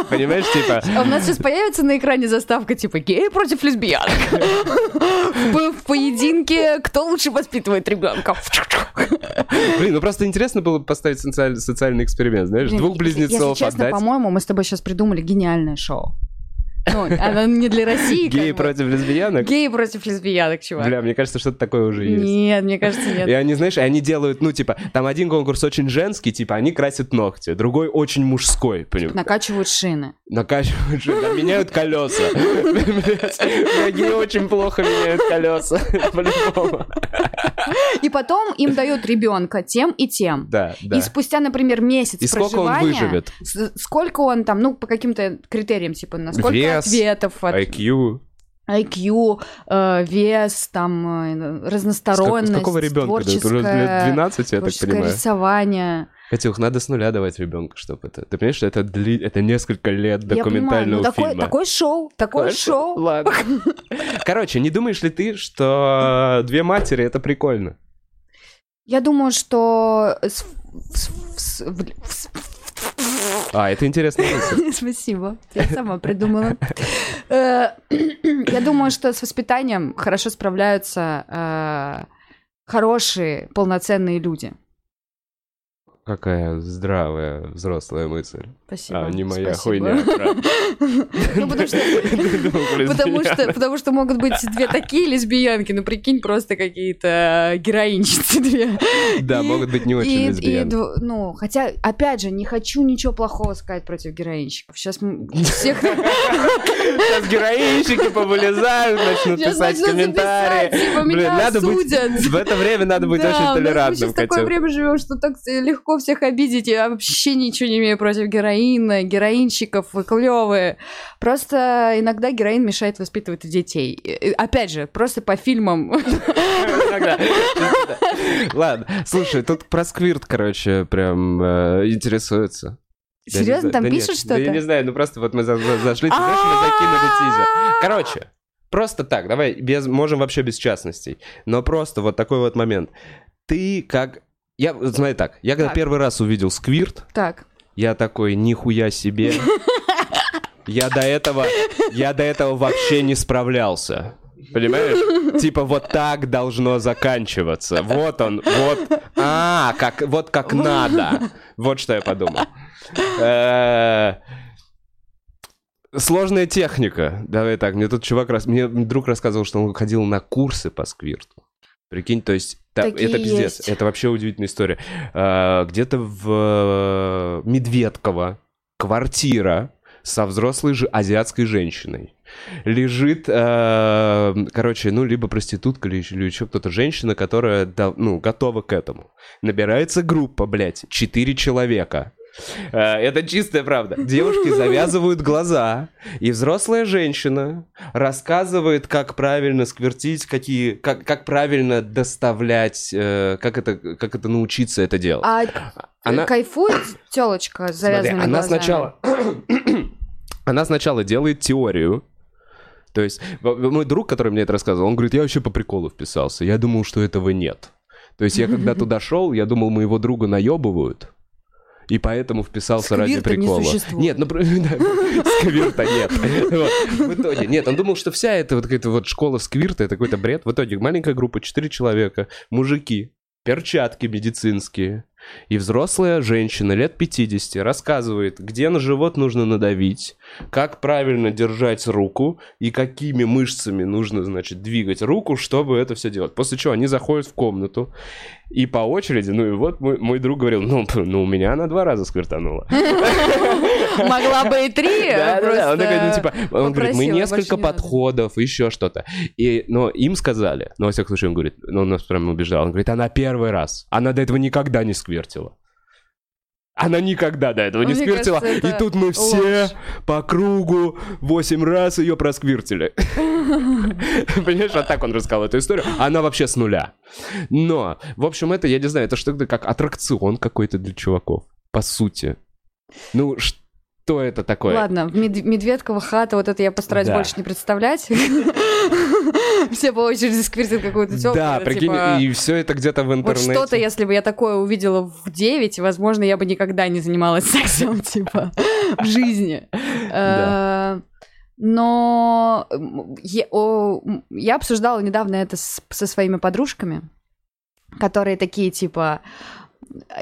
понимаешь, типа... А у нас сейчас появится на экране заставка типа геи против лесбиянок. В поединке кто лучше воспитывает ребенка. Блин, ну просто интересно было поставить социаль- социальный эксперимент, знаешь, двух близнецов Если честно, по-моему, мы с тобой сейчас придумали гениальное шоу. Ну, оно не для России. Геи против лесбиянок? Геи против лесбиянок, чувак. Бля, мне кажется, что-то такое уже есть. Нет, мне кажется, нет. И они, знаешь, они делают, ну, типа, там один конкурс очень женский, типа, они красят ногти, другой очень мужской, понимаешь? Накачивают шины. Накачивают да, меняют колеса. Многие очень плохо меняют колеса, по-любому. И потом им дают ребенка тем и тем. Да, да. И спустя, например, месяц И сколько он выживет? сколько он там, ну, по каким-то критериям, типа, на сколько Вес, ответов, от IQ. IQ, э, вес, там, э, С, как- разносторонность, с какого ребенка дают? Уже лет творческое, 12, я так творческое понимаю. рисование. Катюх, надо с нуля давать ребенка, чтобы это... Ты понимаешь, что это, дли- это несколько лет Я понимаю, документального ну, такое, фильма? такое шоу, такое шоу. Ладно. Короче, не думаешь ли ты, что две матери это прикольно? Я думаю, что... А, это интересная мысль. Спасибо, я сама придумала. Э, Я думаю, что с воспитанием хорошо справляются э, хорошие, полноценные люди. Какая здравая взрослая мысль. Спасибо. А, не моя спасибо. хуйня. Ну, потому что... Могут быть две такие лесбиянки, ну прикинь, просто какие-то героинщицы две. Да, могут быть не очень лесбиянки. ну, хотя, опять же, не хочу ничего плохого сказать против героинщиков. Сейчас всех Сейчас героинщики повылезают, начнут писать комментарии. типа, Блин, надо быть... В это время надо быть Да, очень у нас мы толерантным, сейчас такое время живем, что так легко всех обидеть. Я вообще ничего не имею против героина, героинщиков, вы клевые. Просто иногда героин мешает воспитывать детей. И- Опять же, просто по фильмам. Иногда. Ладно, слушай, тут про сквирт, короче, прям э, интересуется. Серьезно, знаю- там пишут Да я что-то? не знаю, ну просто вот мы за- за- зашли, ты знаешь, мы закинули тизер. Короче, просто так, давай, без, можем вообще без частностей, но просто вот такой вот момент. Ты как... Я, смотри так, я когда Так. первый раз увидел сквирт, Так. Я такой, нихуя себе. Я до этого, я до этого вообще не справлялся. Понимаешь? Типа вот так должно заканчиваться. Вот он, вот. А, как, вот как надо. Вот что я подумал. Э, Сложная техника. Давай так, мне тут чувак, мне друг рассказывал, что он ходил на курсы по сквирту. Прикинь, то есть та- Такие это пиздец, есть. это вообще удивительная история. Э, Где-то в э, Медведково квартира со взрослой же азиатской женщиной. Лежит, э, короче, ну, либо проститутка, или еще, или еще кто-то, женщина, которая, да, ну, готова к этому. Набирается группа, блядь, четыре человека. Э, Это чистая правда. Девушки завязывают глаза, и взрослая женщина рассказывает, как правильно сквертить, какие, как, как правильно доставлять, э, как это, как это научиться это делать. А Она- кайфует телочка с завязанными Смотри, она глазами? сначала, она сначала делает теорию. То есть мой друг, который мне это рассказывал, он говорит, я вообще по приколу вписался. Я думал, что этого нет. То есть я когда туда шел, я думал, моего друга наебывают. И поэтому вписался ради Сквирта не прикола. существует. Нет, ну сквирта нет. В итоге, нет, он думал, что вся эта вот какая-то вот школа сквирта это какой-то бред. В итоге маленькая группа, четыре человека, мужики, перчатки медицинские. И взрослая женщина лет 50 рассказывает, где на живот нужно надавить, как правильно держать руку и какими мышцами нужно, значит, двигать руку, чтобы это все делать. После чего они заходят в комнату и по очереди, ну и вот мой, мой друг говорил, ну, ну у меня она два раза сквертанула. Могла бы и три. Да, да, да. Он такой, ну, типа, он говорит, мы несколько подходов, еще что-то. И, но им сказали, ну, во всяком случае, он говорит, ну, он нас прям убеждал, он говорит, она первый раз, она до этого никогда не сквертила. Она никогда до этого не Мне сквертила. кажется, И тут мы все ложь. по кругу восемь раз ее просквертили. Понимаешь, вот так он рассказал эту историю. Она вообще с нуля. Но, в общем, это, я не знаю, это что-то как аттракцион какой-то для чуваков. По сути. Ну, что это такое? Ладно, Мед- Медведкова хата, вот это я постараюсь Да. больше не представлять. Все по очереди сквертят какую-то тёлку. Да, это прикинь, типа- и все это где-то в Вот интернете. что-то, если бы я такое увидела в 9, возможно, я бы никогда не занималась сексом, типа, в жизни. Э, Но я о, я обсуждала недавно это с- со своими подружками, которые такие, типа,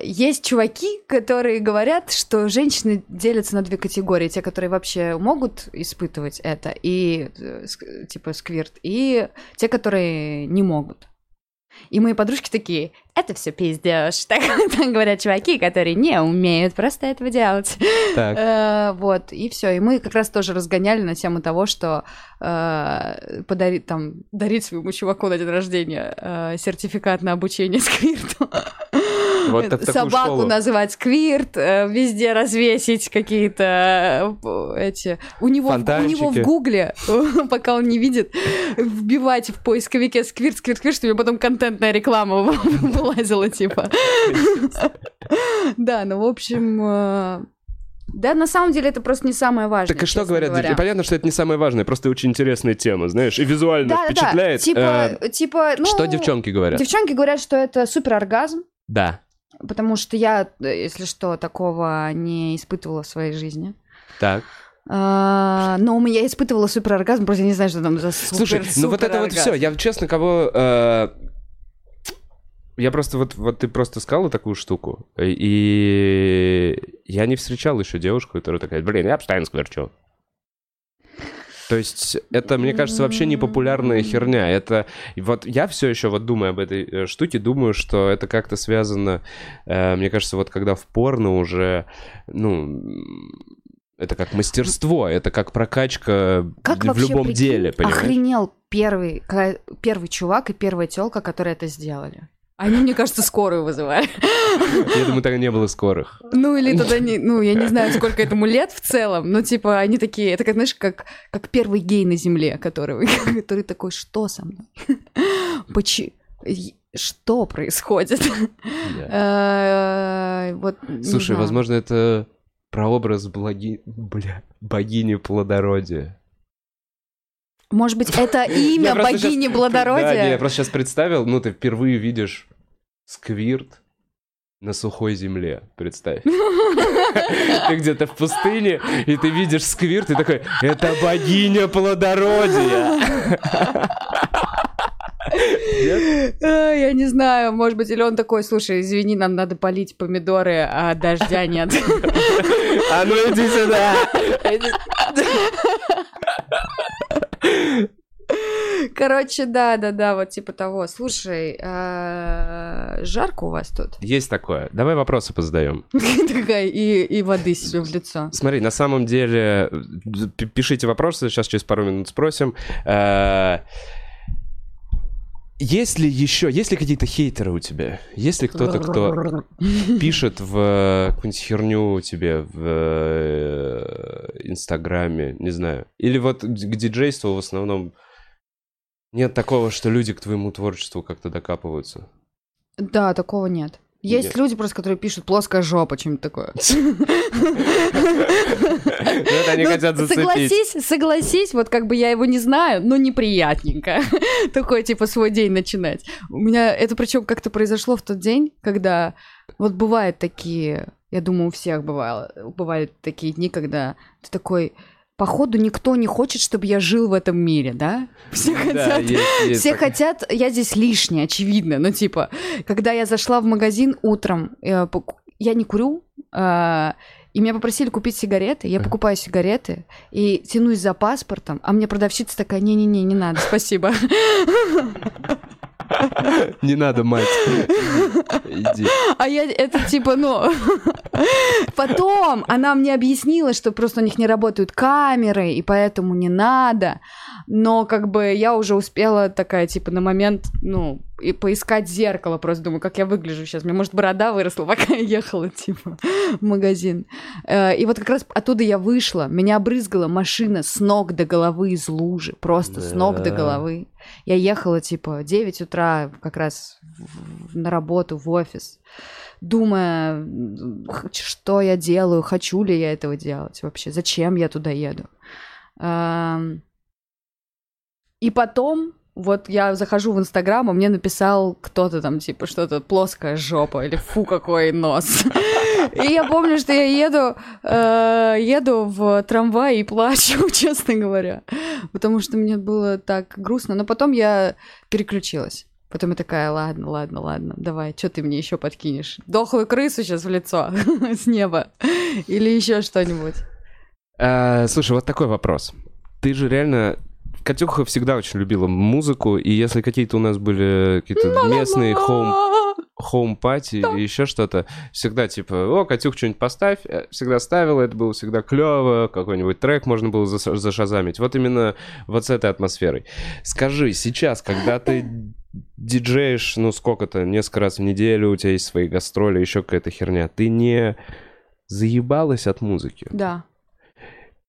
есть чуваки, которые говорят, что женщины делятся на две категории. Те, которые вообще могут испытывать это, и э, типа сквирт, и те, которые не могут. И мои подружки такие, это все пиздешь. Так, так говорят чуваки, которые не умеют просто этого делать. Так. Э, Вот, и все. И мы как раз тоже разгоняли на тему того, что э, подарить там, дарить своему чуваку на день рождения э, сертификат на обучение сквирту. Вот в такую Собаку школу. называть сквирт, э, везде развесить какие-то э, эти... У него, в- у него в гугле, пока он не видит, вбивать в поисковике сквирт, сквирт, сквирт, чтобы потом контентная реклама вылазила, типа. Да, ну, в общем... э, Да, на самом деле это просто не самое важное. Так и что говорят? говоря. Понятно, что это не самое важное, просто очень интересная тема, знаешь, и визуально Да, да, да. впечатляет. Типа, Э, типа, ну... Что девчонки говорят? Девчонки говорят, что это супер оргазм, Да. Потому что я, э, если что, такого не испытывала в своей жизни. Так. А, но у меня испытывала супер оргазм, просто я не знаю, что там за супер Слушай, ну вот это вот все. Я честно, кого. э, Я просто вот, вот ты просто сказала такую штуку, и я не встречал еще девушку, которая такая, блин, я постоянно скверчу. То есть это, мне кажется, вообще не популярная херня. Это вот я все еще вот думаю об этой э, штуке, думаю, что это как-то связано, э, мне кажется, вот когда в порно уже, ну, это как мастерство, это как прокачка Как в любом прикинь, деле, понимаешь? охренел первый, первый чувак и первая телка, которые это сделали. Они, мне кажется, скорую вызывали. Я думаю, тогда не было скорых. Ну, или тогда не... Ну, я не знаю, сколько этому лет в целом, но, типа, они такие... Это, как, знаешь, как, как первый гей на земле, который, который такой, что со мной? Почему? Что происходит? Э, Вот, Слушай, возможно, это прообраз благи... Бля, богини плодородия. Может быть, это имя богини Да, плодородия? не, я просто сейчас представил, ну, ты впервые видишь сквирт на сухой земле, представь. Ты где-то в пустыне, и ты видишь сквирт, и такой, это богиня плодородия. Я не знаю, может быть, или он такой, слушай, извини, нам надо полить помидоры, а дождя нет. А ну иди сюда. Короче, да, да, да, вот типа того. Слушай, а, жарко у вас тут? Есть такое. Давай вопросы позадаем. Такая, и, и воды себе в лицо. Смотри, на самом деле, пишите вопросы, сейчас через пару минут спросим. Есть ли еще, есть ли какие-то хейтеры у тебя? Есть ли кто-то, кто пишет в э, какую-нибудь херню тебе в э, Инстаграме, не знаю. Или вот к диджейству в основном нет такого, что люди к твоему творчеству как-то докапываются. Да, такого нет. Есть Нет. люди просто, которые пишут плоская жопа, что-нибудь такое. Ну, это они Ну, хотят зацепить. Согласись, согласись, вот как бы я его не знаю, но неприятненько. Такой, типа, свой день начинать. У меня это причем как-то произошло в тот день, когда вот бывают такие, я думаю, у всех бывало, бывают такие дни, когда ты такой, походу, никто не хочет, чтобы я жил в этом мире, да? Все Да, хотят... есть- есть Все такое. хотят, я здесь лишняя, очевидно. Ну, типа, когда я зашла в магазин утром, э, я не курю, а, и меня попросили купить сигареты, я покупаю сигареты и тянусь за паспортом, а мне продавщица такая, не-не-не, не надо, спасибо. Не надо, мать. Иди. А я это типа, ну... Потом она мне объяснила, что просто у них не работают камеры, и поэтому не надо. Но как бы я уже успела такая, типа, на момент, ну, и поискать зеркало. Просто думаю, как я выгляжу сейчас. Мне, может, борода выросла, пока я ехала, типа, в магазин. Э, И вот как раз оттуда я вышла. Меня обрызгала машина с ног до головы из лужи. Просто с ног до Да. головы. Я ехала, типа, 9 утра как раз на работу, в офис, думая, что я делаю, хочу ли я этого делать вообще, зачем я туда еду. И потом, вот я захожу в Инстаграм, а мне написал кто-то там, типа, что-то плоская жопа или фу, какой нос. И я помню, что я еду, э, еду в трамвай и плачу, честно говоря. Потому что мне было так грустно. Но потом я переключилась. Потом я такая, ладно, ладно, ладно, давай, что ты мне еще подкинешь? Дохлую крысу сейчас в лицо с неба. Или еще что-нибудь. А, Слушай, вот такой вопрос. Ты же реально... Катюха всегда очень любила музыку, и если какие-то у нас были какие-то местные хоум home party или еще что-то, всегда типа, о, Катюх, что-нибудь поставь, Э, всегда ставила, это было всегда клево, какой-нибудь трек можно было заш- зашазамить. Вот именно вот с этой атмосферой. Скажи, сейчас, когда ты диджеешь, ну, сколько-то, несколько раз в неделю, у тебя есть свои гастроли, еще какая-то херня, ты не заебалась от музыки? Да.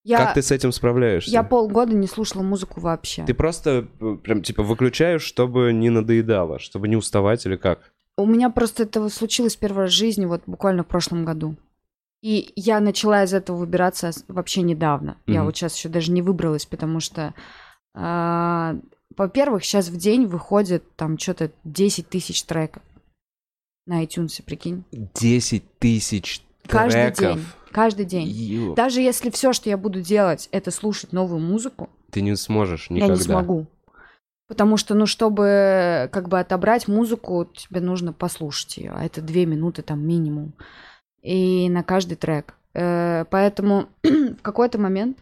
Я, Как ты с этим справляешься? я полгода не слушала музыку вообще. Ты просто э, прям типа выключаешь, чтобы не надоедало, чтобы не уставать или как? У меня просто это случилось первый раз в жизни, вот буквально в прошлом году. И я начала из этого выбираться вообще недавно. Я Мгм. вот сейчас еще даже не выбралась, потому что, а, во-первых, сейчас в день выходит там что-то 10 тысяч треков на iTunes, прикинь. 10 тысяч Каждый треков. день. Каждый день. Ё, Даже если все, что я буду делать, это слушать новую музыку, Ты не сможешь никогда. я не смогу. Потому что, ну, чтобы как бы отобрать музыку, тебе нужно послушать ее, а это две минуты там минимум. И на каждый трек. Э, Поэтому в какой-то момент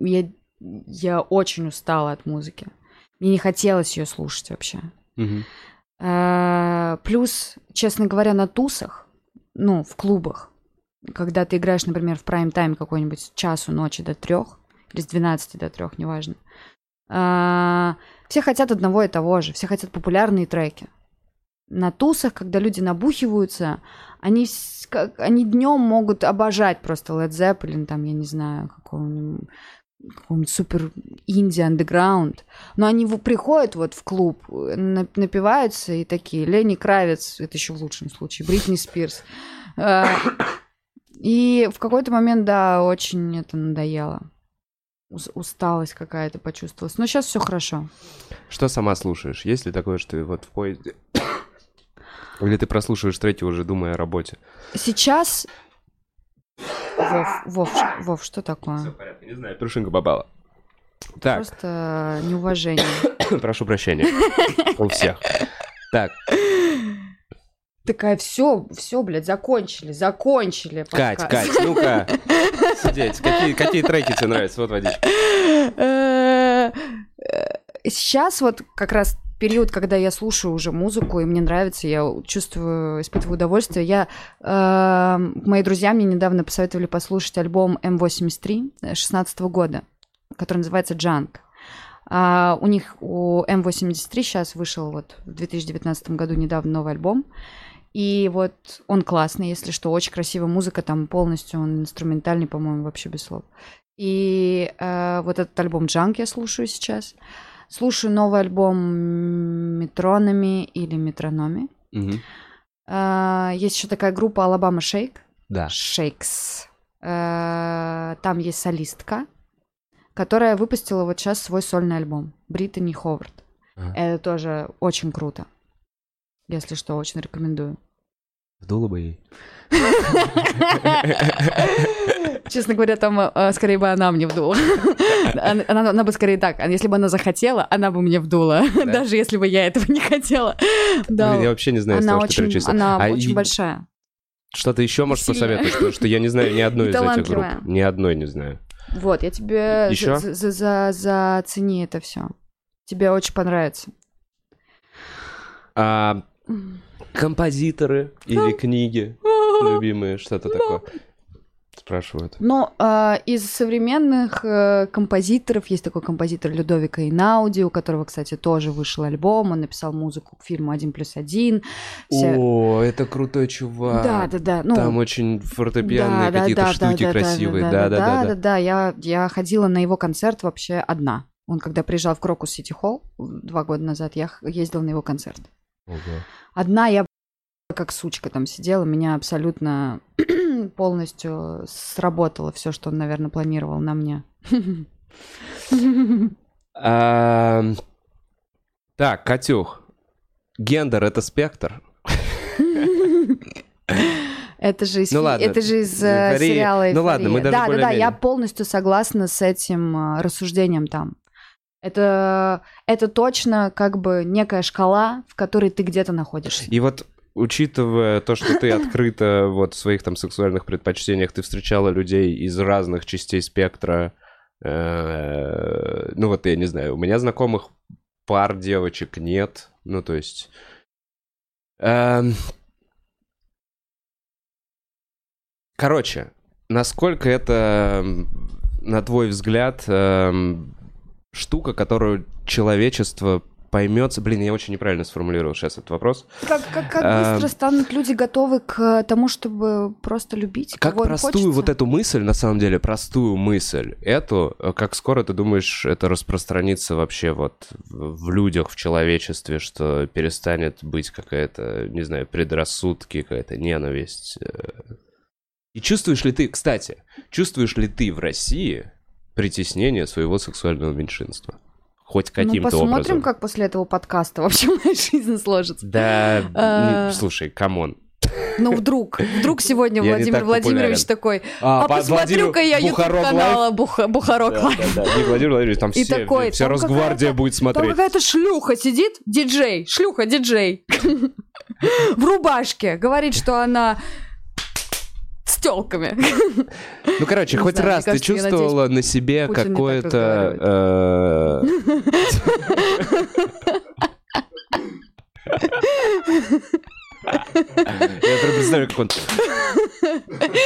я, я очень устала от музыки. Мне не хотелось ее слушать вообще. Э, Плюс, честно говоря, на тусах, ну, в клубах, когда ты играешь, например, в прайм-тайм какой-нибудь с часу ночи до трех, или с 12 до трех, неважно, а, все хотят одного и того же, все хотят популярные треки. На тусах, когда люди набухиваются, они, как- они днем могут обожать просто Led Zeppelin, там, я не знаю, какого-нибудь какого-нибудь супер инди андеграунд. Но они приходят вот в клуб, на- напиваются и такие, Лени Кравец, это еще в лучшем случае, Бритни Спирс. И в какой-то момент, да, очень это надоело. Ус- Усталость какая-то почувствовалась. Но сейчас все хорошо. Что сама слушаешь? Есть ли такое, что вот в поезде... Или ты прослушиваешь треки уже, думая о работе? Сейчас... Вов, Вов, Вов, что такое? в порядке, не знаю, Трушинка попала. Так, Просто неуважение. прошу прощения. У всех. Так, Такая, все, все, блядь, закончили, закончили. Кать, подкаст. Кать, ну-ка, сидеть. Какие, какие треки тебе нравятся? Вот водичка. Э, э, Сейчас вот как раз период, когда я слушаю уже музыку, и мне нравится, я чувствую, испытываю удовольствие. Я, э, мои друзья мне недавно посоветовали послушать альбом М83 16 года, который называется «Джанк». А у них, у М83 сейчас вышел вот в 2019 году недавно новый альбом. И вот он классный, если что, очень красивая музыка, там полностью он инструментальный, по-моему, вообще без слов. И э, вот этот альбом «Джанк» я слушаю сейчас. Слушаю новый альбом «Метронами» или «Метрономи». Мгм. А, есть еще такая группа «Алабама Шейк». Да. Шейкс. Э, Там есть солистка, которая выпустила вот сейчас свой сольный альбом. Британи Ховард. Ага. Это тоже очень круто. Если что, очень рекомендую. Вдуло бы ей. Честно говоря, там э, скорее бы она мне вдула. Она, она- она бы скорее так. Если бы она захотела, она бы мне вдула. Даже если бы я этого не хотела. Да. Блин, я вообще не знаю, Она того, что очень, она А очень и- большая. Что-то еще можешь Сильная. посоветовать? Потому что я не знаю ни одной из этих групп. Ни одной не знаю. Вот, я тебе Ещё? за, за, за- зацени это все. Тебе очень понравится. А, композиторы или книги любимые, что-то такое? Спрашивают. Но а, из современных э, композиторов есть такой композитор Людовика Инауди, у которого, кстати, тоже вышел альбом. Он написал музыку к фильму «Один плюс один». Все- О, это крутой чувак. Да, да, да. Ну, Там очень фортепианные какие-то штуки красивые. Да, да, да, да. да, да. Я, я ходила на его концерт вообще одна. Он когда приезжал в Крокус Сити Холл два года назад, я ездила на его концерт. Ого. Одна я как сучка там сидела, меня абсолютно полностью сработало все, что он, наверное, планировал на мне. Так, Катюх. Гендер — это спектр? Это же из, Ну фи- ладно, это же из э, эйфория. сериала Ну ладно, мы даже Да, да, да, я полностью согласна с этим э, рассуждением там. Это, это точно как бы некая шкала, в которой ты где-то находишься. И вот учитывая то, что ты открыта вот в своих там сексуальных предпочтениях, ты встречала людей из разных частей спектра. э, Ну вот я не знаю, у меня знакомых пар девочек нет. Ну то есть... эм, Короче, насколько это, на твой взгляд, эм, штука, которую человечество поймется... Блин, я очень неправильно сформулировал сейчас этот вопрос. Как, как, как А, быстро станут люди готовы к тому, чтобы просто любить? Как простую хочется? вот эту мысль, на самом деле, простую мысль, эту, э, как скоро ты думаешь, это распространится вообще вот в людях, в человечестве, что перестанет быть какая-то, не знаю, предрассудки, какая-то ненависть. э. И чувствуешь ли ты, кстати, чувствуешь ли ты в России притеснение своего сексуального меньшинства? Хоть Ну, каким-то посмотрим, образом. как после этого подкаста вообще моя жизнь сложится. Да, А. слушай, come on. Ну, вдруг, вдруг сегодня Я Владимир так Владимирович популярен. такой, А, а, по- посмотрю-ка я YouTube Бухарог Буха- Бухарог Да, да, да. Не Владимир Владимирович, там И все, такой, вся там Росгвардия будет Там смотреть. какая-то шлюха сидит, диджей, шлюха, диджей, в рубашке, говорит, что она с телками. Ну, короче, хоть раз ты чувствовала на себе какое-то... э, Я прям представляю, как он...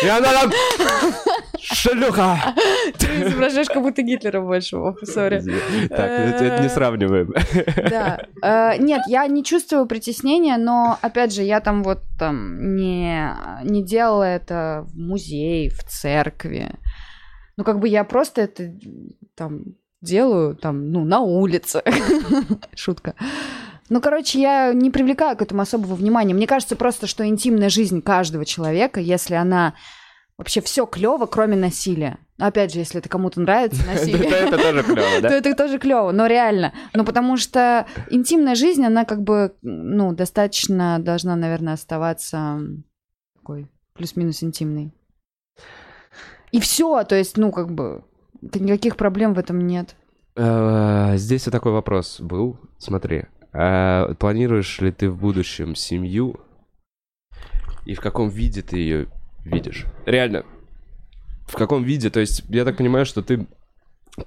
И она там... Шлюха! Ты изображаешь как будто Гитлера больше, сори. Так, это не сравниваем. Да. Э, Нет, я не чувствую притеснения, но, опять же, я там вот там не, не делала это в музее, в церкви. Ну, как бы я просто это там делаю там, ну, на улице. Шутка. Ну, короче, я не привлекаю к этому особого внимания. Мне кажется просто, что интимная жизнь каждого человека, если она вообще все клево, кроме насилия. Опять же, если это кому-то нравится насилие. Это тоже клево, то да? это тоже клево, но реально. Ну, потому что интимная жизнь, она как бы, ну, достаточно должна, наверное, оставаться такой плюс-минус интимной. И все, то есть, ну, как бы, никаких проблем в этом нет. Э, Здесь вот такой вопрос был. Смотри, а планируешь ли ты в будущем семью? И в каком виде ты ее видишь? Реально. В каком виде? То есть, я так понимаю, что ты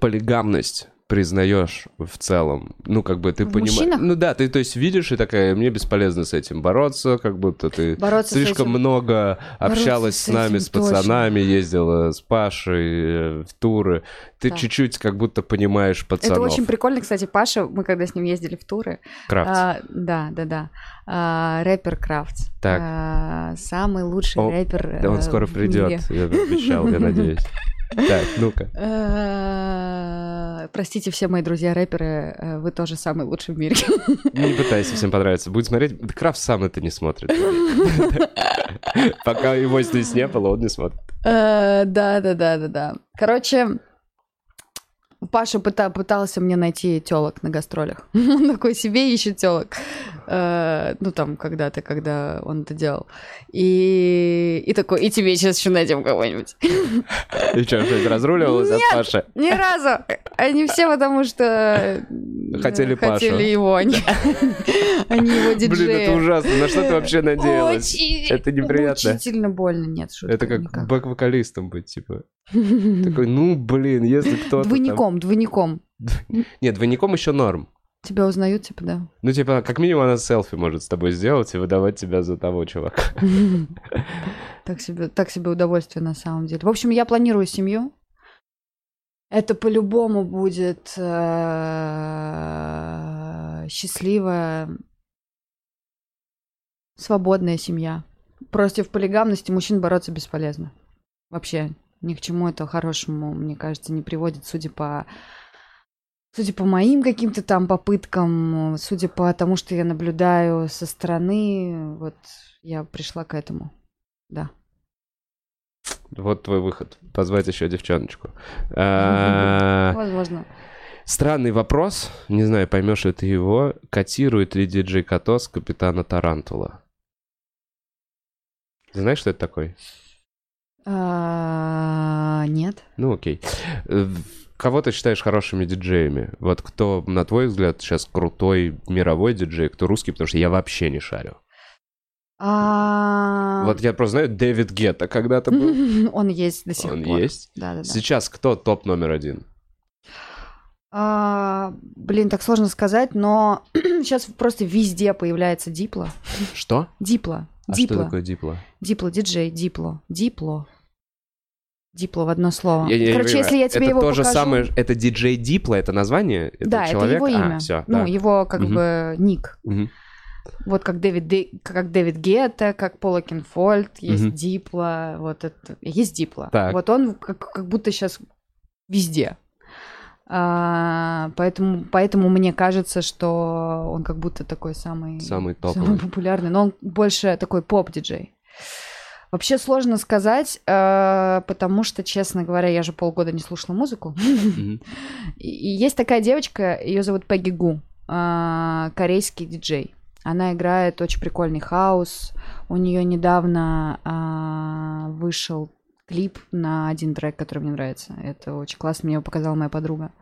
полигамность признаешь в целом. Ну, как бы ты понимаешь. Ну да, ты то есть видишь и такая, мне бесполезно с этим бороться, как будто ты Бороться слишком этим- много общалась с с нами, с пацанами, ездила с Пашей э, в туры. Ты Да. чуть-чуть как будто понимаешь пацанов. Это очень прикольно, кстати, Паша, мы когда с ним ездили в туры, Крафт. а, да, да, да, а, рэпер Крафтс, Так. А, самый лучший О, рэпер Да он э, скоро в придет, я обещал, я надеюсь. Так, ну-ка. Э, Простите, все мои друзья-рэперы, э, вы тоже самый лучший в мире. Не пытайся всем понравиться. Будет смотреть. Крафт сам это не смотрит. Пока его здесь не было, он не смотрит. Э, Да, да, да, да, да. Короче, Паша пыта- пытался мне найти телок на гастролях. Он такой себе ищет телок. Ну, там, когда-то, когда он это делал. И, и такой, и тебе сейчас еще найдем кого-нибудь. И что, что-нибудь разруливалось от Паши? Ни разу. Они все потому что... э, Хотели Пашу. Хотели его, они, они его Блин, диджея. это ужасно. На что ты вообще надеялась? Очень Это неприятно. Мучительно больно, нет, шутка, Это как бэк-вокалистом быть, типа. Такой, ну, блин, если кто-то там- Двойником, двойником. Нет, двойником еще норм. Тебя узнают, типа, да. Ну, типа, как минимум она селфи может с тобой сделать и выдавать тебя за того чувака. Так себе, так себе удовольствие на самом деле. В общем, я планирую семью. Это по-любому будет э, счастливая, свободная семья. Против полигамности мужчин бороться бесполезно. Вообще ни к чему это хорошему, мне кажется, не приводит, судя по Судя по моим каким-то там попыткам, судя по тому, что я наблюдаю со стороны, вот я пришла к этому. Да. Вот твой выход. Позвать еще девчоночку. А, Возможно. Странный вопрос. Не знаю, поймешь ли ты его. Котирует ли диджей Катос капитана Тарантула? Знаешь, что это такое? А, Нет. Ну, окей. Э, Кого ты считаешь хорошими диджеями? Вот кто, на твой взгляд, сейчас крутой мировой диджей, кто русский, потому что я вообще не шарю. А, Вот я просто знаю, Дэвид Гетта когда-то был. Он есть до сих Он пор. есть. Да, да, да. Сейчас кто топ номер один? А, Блин, так сложно сказать, но сейчас просто везде появляется дипло. Что? Дипло. А что Дипло. такое дипло? Дипло, диджей, дипло. Дипло. Дипло в одно слово. Я- я Короче, если я тебе это его то же покажу- самое, это диджей Дипло, это название? этого Да, это человека? его имя. А, все, ну, его как Мгм. бы ник. Вот как Дэвид, как Дэвид Гетта, как Пол Окенфолд, есть Мгм. Дипло, вот это, есть Дипло. Так. Вот он как, как будто сейчас везде. А, поэтому, поэтому мне кажется, что он как будто такой самый, Самый топовый. самый популярный, но он больше такой поп-диджей. Вообще сложно сказать, э, потому что, честно говоря, я же полгода не слушала музыку. И есть такая девочка, ее зовут Пегги Гу, а, корейский диджей. Она играет очень прикольный хаос. У нее недавно а, вышел клип на один трек, который мне нравится. Это очень классно, мне его показала моя подруга.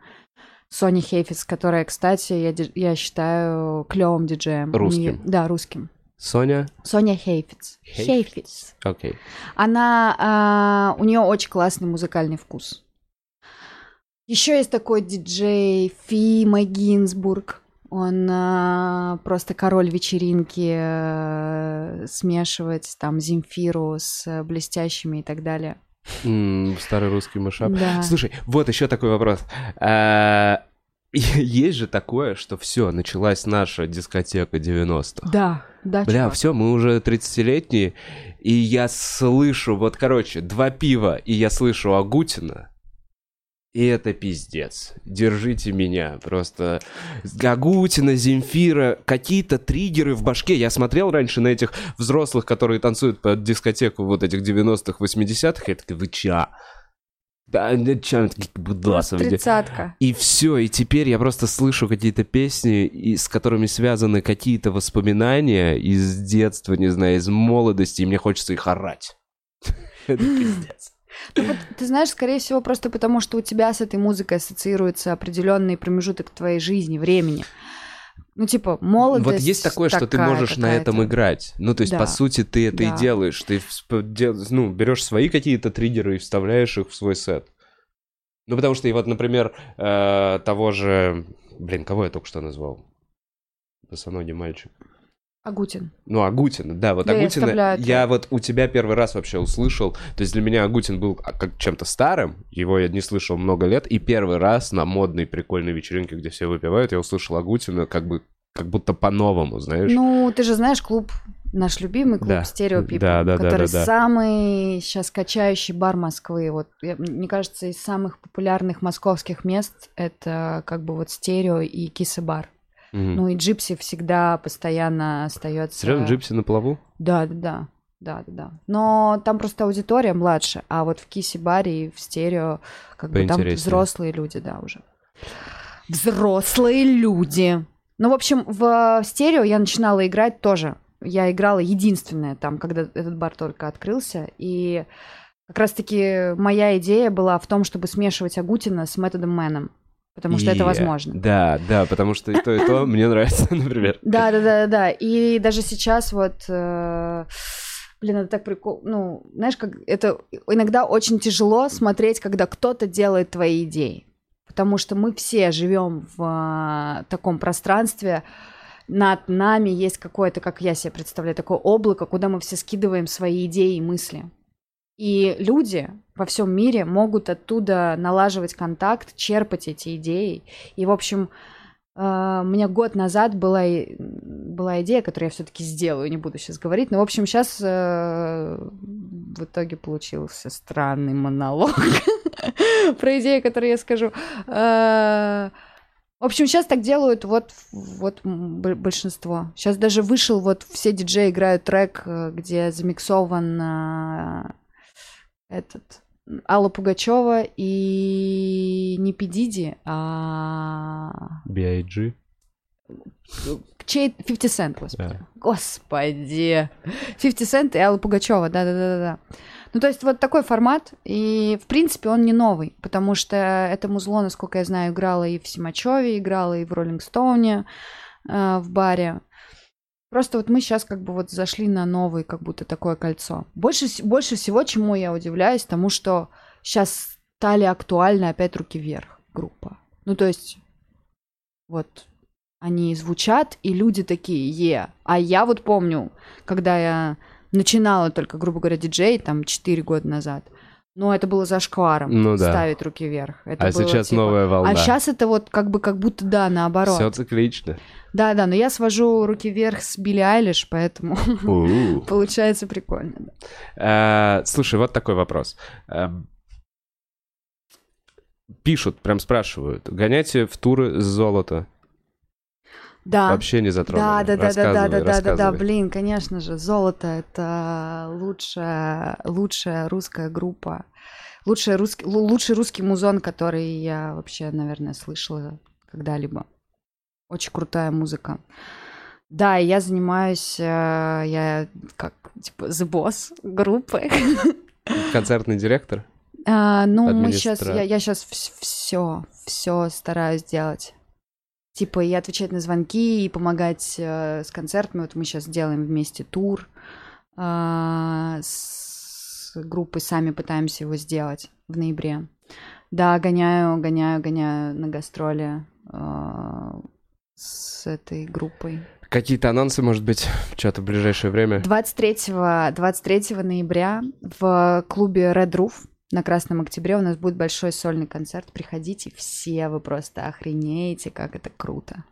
Соня Хейфиц, которая, кстати, я, я считаю клевым диджеем. Русским? неё- да, русским. Соня? Соня Хейфиц. Хейфиц? Окей. Она, а, у нее очень классный музыкальный вкус. Еще есть такой диджей Фима Гинзбург. Он а, просто король вечеринки, э, смешивать там Земфиру с э, блестящими и так далее. М, Старый русский мышап. Да. Слушай, вот еще такой вопрос. А, Есть же такое, что все, началась наша дискотека 90-х. Да, да, Бля, чувак. все, мы уже 30-летние, и я слышу, вот, короче, два пива, и я слышу Агутина, и это пиздец. Держите меня. Просто Агутина, Земфира, какие-то триггеры в башке. Я смотрел раньше на этих взрослых, которые танцуют под дискотеку вот этих 90-х, 80-х. Я такой, вы ча? Тридцатка. и все, и теперь я просто слышу какие-то песни, и с которыми связаны какие-то воспоминания из детства, не знаю, из молодости, и мне хочется их орать. Это пиздец. Ну вот, ты знаешь, скорее всего, просто потому, что у тебя с этой музыкой ассоциируется определенный промежуток твоей жизни, времени. Ну, типа, молодость Вот есть такое, что ты можешь на этом играть. Ну, то есть, Да. по сути, ты это Да. и делаешь. Ты ну, берешь свои какие-то триггеры и вставляешь их в свой сет. Ну, потому что, и вот, например, э, того же... Блин, кого я только что назвал? Босоногий мальчик. Агутин. Ну, Агутин, да, вот Да, я Агутина, я трек. вот у тебя первый раз вообще услышал, то есть для меня Агутин был а, как чем-то старым, его я не слышал много лет, и первый раз на модной прикольной вечеринке, где все выпивают, я услышал Агутина как бы, как будто по-новому, знаешь? Ну, ты же знаешь клуб, наш любимый клуб Да. Стерео People, Да, да, да, который да, да. самый сейчас качающий бар Москвы. Вот, я- мне кажется, из самых популярных московских мест это как бы вот Стерео и Киса бар. Мгм. Ну и Джипси всегда постоянно остается. Серьезно, Джипси на плаву? Да, да, да. Да, да, да. Но там просто аудитория младше, а вот в Киси-баре и в стерео как бы там взрослые люди, да, уже. Взрослые люди. Ну, в общем, в стерео я начинала играть тоже. Я играла единственная там, когда этот бар только открылся. И как раз-таки моя идея была в том, чтобы смешивать Агутина с Метод Мэном. Потому что это И- возможно. Да, да, потому что и то, и то мне нравится, например. Да, да, да, да. И даже сейчас вот, э, блин, это так прикольно. Ну, знаешь, как это иногда очень тяжело смотреть, когда кто-то делает твои идеи, потому что мы все живем в а, таком пространстве. Над нами есть какое-то, как я себе представляю, такое облако, куда мы все скидываем свои идеи и мысли. И люди во всем мире могут оттуда налаживать контакт, черпать эти идеи. И, в общем, э, у меня год назад была, была идея, которую я все-таки сделаю, не буду сейчас говорить. Но, в общем, сейчас в итоге получился странный монолог про идею, которую я скажу. Э, В общем, сейчас так делают вот, вот большинство. Сейчас даже вышел, вот все диджеи играют трек, э, где замиксован э, этот Алла Пугачева и не Педиди, а B.I.G. чей 50 Cent, господи. Да. Господи. 50 Cent и Алла Пугачева, да-да-да-да. Ну, то есть вот такой формат, и, в принципе, он не новый, потому что это музло, насколько я знаю, играло и в Симачеве, играло и в Роллинг Стоуне э, в баре. Просто вот мы сейчас как бы вот зашли на новый, как будто такое кольцо. Больше, больше всего, чему я удивляюсь, тому, что сейчас стали актуальны опять «Руки вверх» группа. Ну, то есть, вот, они звучат, и люди такие, е. А я вот помню, когда я начинала только, грубо говоря, диджей, там, 4 года назад, ну, это было зашкваром Ну да. ставить руки вверх. Это А было, сейчас типа, новая волна. А сейчас это вот как бы как будто, да, наоборот. Все циклично. Да, да, но я свожу руки вверх с Билли Айлиш, поэтому получается прикольно. да. Э, Слушай, вот такой вопрос. Э, Пишут, прям спрашивают. Гоняйте в туры с золота. Да. Вообще не затронули. Да, да, да, да, да, да, да, да, да, блин, конечно же, золото это лучшая, лучшая русская группа, лучший русский, лу- лучший русский музон, который я вообще, наверное, слышала когда-либо. Очень крутая музыка. Да, я занимаюсь, э, я как типа the boss группы. Концертный директор? А, ну, мы сейчас, я, я сейчас все, все стараюсь делать. Типа и отвечать на звонки, и помогать э, с концертами. Вот мы сейчас делаем вместе тур а, с группой, сами пытаемся его сделать в ноябре. Да, гоняю, гоняю, гоняю на гастроли а, с этой группой. Какие-то анонсы, может быть, что-то в ближайшее время? 23, 23 ноября в клубе Red Roof на Красном Октябре у нас будет большой сольный концерт. Приходите все, вы просто охренеете, как это круто.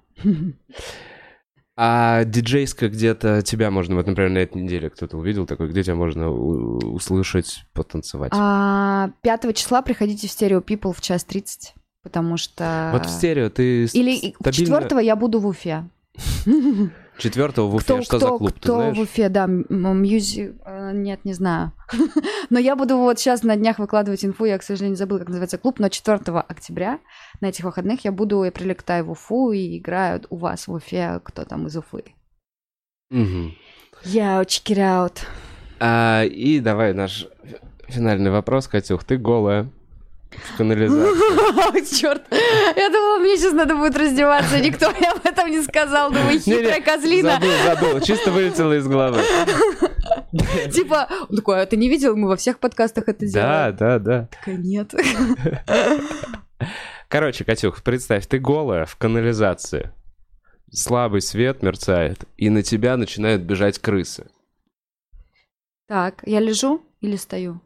А диджейска где-то тебя можно, вот, например, на этой неделе кто-то увидел такой, где тебя можно услышать, потанцевать? А 5 числа приходите в Stereo People в час 30, потому что... Вот в стерео ты Или стабильно... 4 я буду в Уфе. Четвертого в Уфе, Кто, что кто, за клуб, ты кто знаешь? в Уфе, да, мьюзик... Нет, не знаю. Но я буду вот сейчас на днях выкладывать инфу, я, к сожалению, забыла, как называется клуб, но 4 октября на этих выходных я буду, я прилетаю в Уфу и играю у вас в Уфе, кто там из Уфы. Мгм. Я check it out. А, и давай наш финальный вопрос, Катюх. Ты голая в канализации. Черт, я думала, мне сейчас надо будет раздеваться, никто мне об этом не сказал, думаю, хитрая Не-не, козлина. Забыл, забыл. Чисто вылетело из головы. Типа, он такой, а ты не видел, мы во всех подкастах это Да, делаем. да, да. Такая, нет. Короче, Катюх, представь, ты голая в канализации. Слабый свет мерцает, и на тебя начинают бежать крысы. Так, я лежу или стою?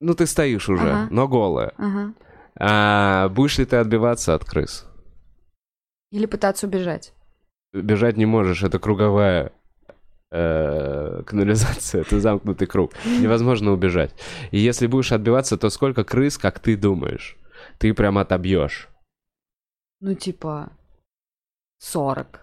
Ну, ты стоишь уже, Ага. но голая. Ага. А будешь ли ты отбиваться от крыс? Или пытаться убежать. Бежать не можешь, это круговая э, канализация, это замкнутый круг. Невозможно убежать. И если будешь отбиваться, то сколько крыс, как ты думаешь, ты прям отобьешь? Ну, типа, 40.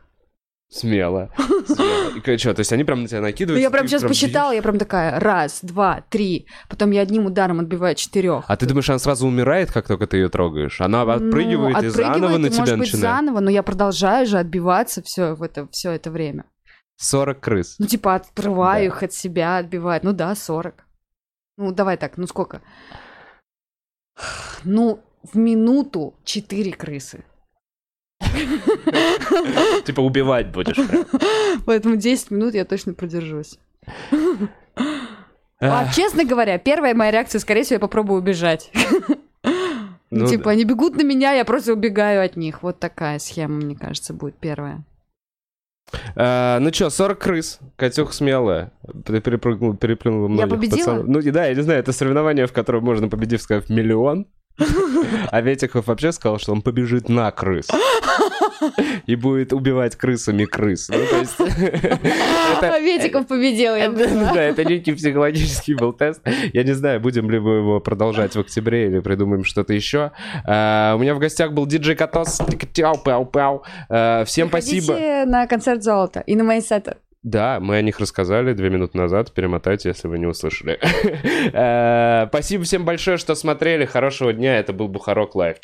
Смело. Смело. И что, то есть они прям на тебя Ну, накидывают? я и прям сейчас посчитала, я прям такая, раз, два, три. Потом я одним ударом отбиваю четырех. А ты думаешь, она сразу умирает, как только ты ее трогаешь? Она отпрыгивает и заново на тебя может быть, начинает? заново, но я продолжаю же отбиваться все в это, все это время. 40 крыс. Ну, типа, отрываю Да. их от себя, отбиваю. Ну да, 40. Ну, давай так, ну сколько? Ну, в минуту 4 крысы. Типа убивать будешь. Поэтому 10 минут я точно продержусь. А, честно говоря, первая моя реакция, скорее всего, я попробую убежать. Ну, ну типа, да. они бегут на меня, я просто убегаю от них. Вот такая схема, мне кажется, будет первая. А, Ну что, 40 крыс. Катюха смелая. Ты перепрыгнула, переплюнула многих победила? пацанов. Ну да, я не знаю, это соревнование, в котором можно, победив, сказав миллион. А Ветиков вообще сказал, что он побежит на крыс. И будет убивать крысами крыс. Ну, то есть... это- Ветиков победил, я да, это некий психологический был тест. Я не знаю, будем ли мы его продолжать в октябре или придумаем что-то еще. А, у меня в гостях был диджей Катос. А, всем спасибо. На концерт золота и на мои сеты. Да, мы о них рассказали две минуты назад. Перемотайте, если вы не услышали. Э, Спасибо всем большое, что смотрели. Хорошего дня. Это был Бухарок Лайв.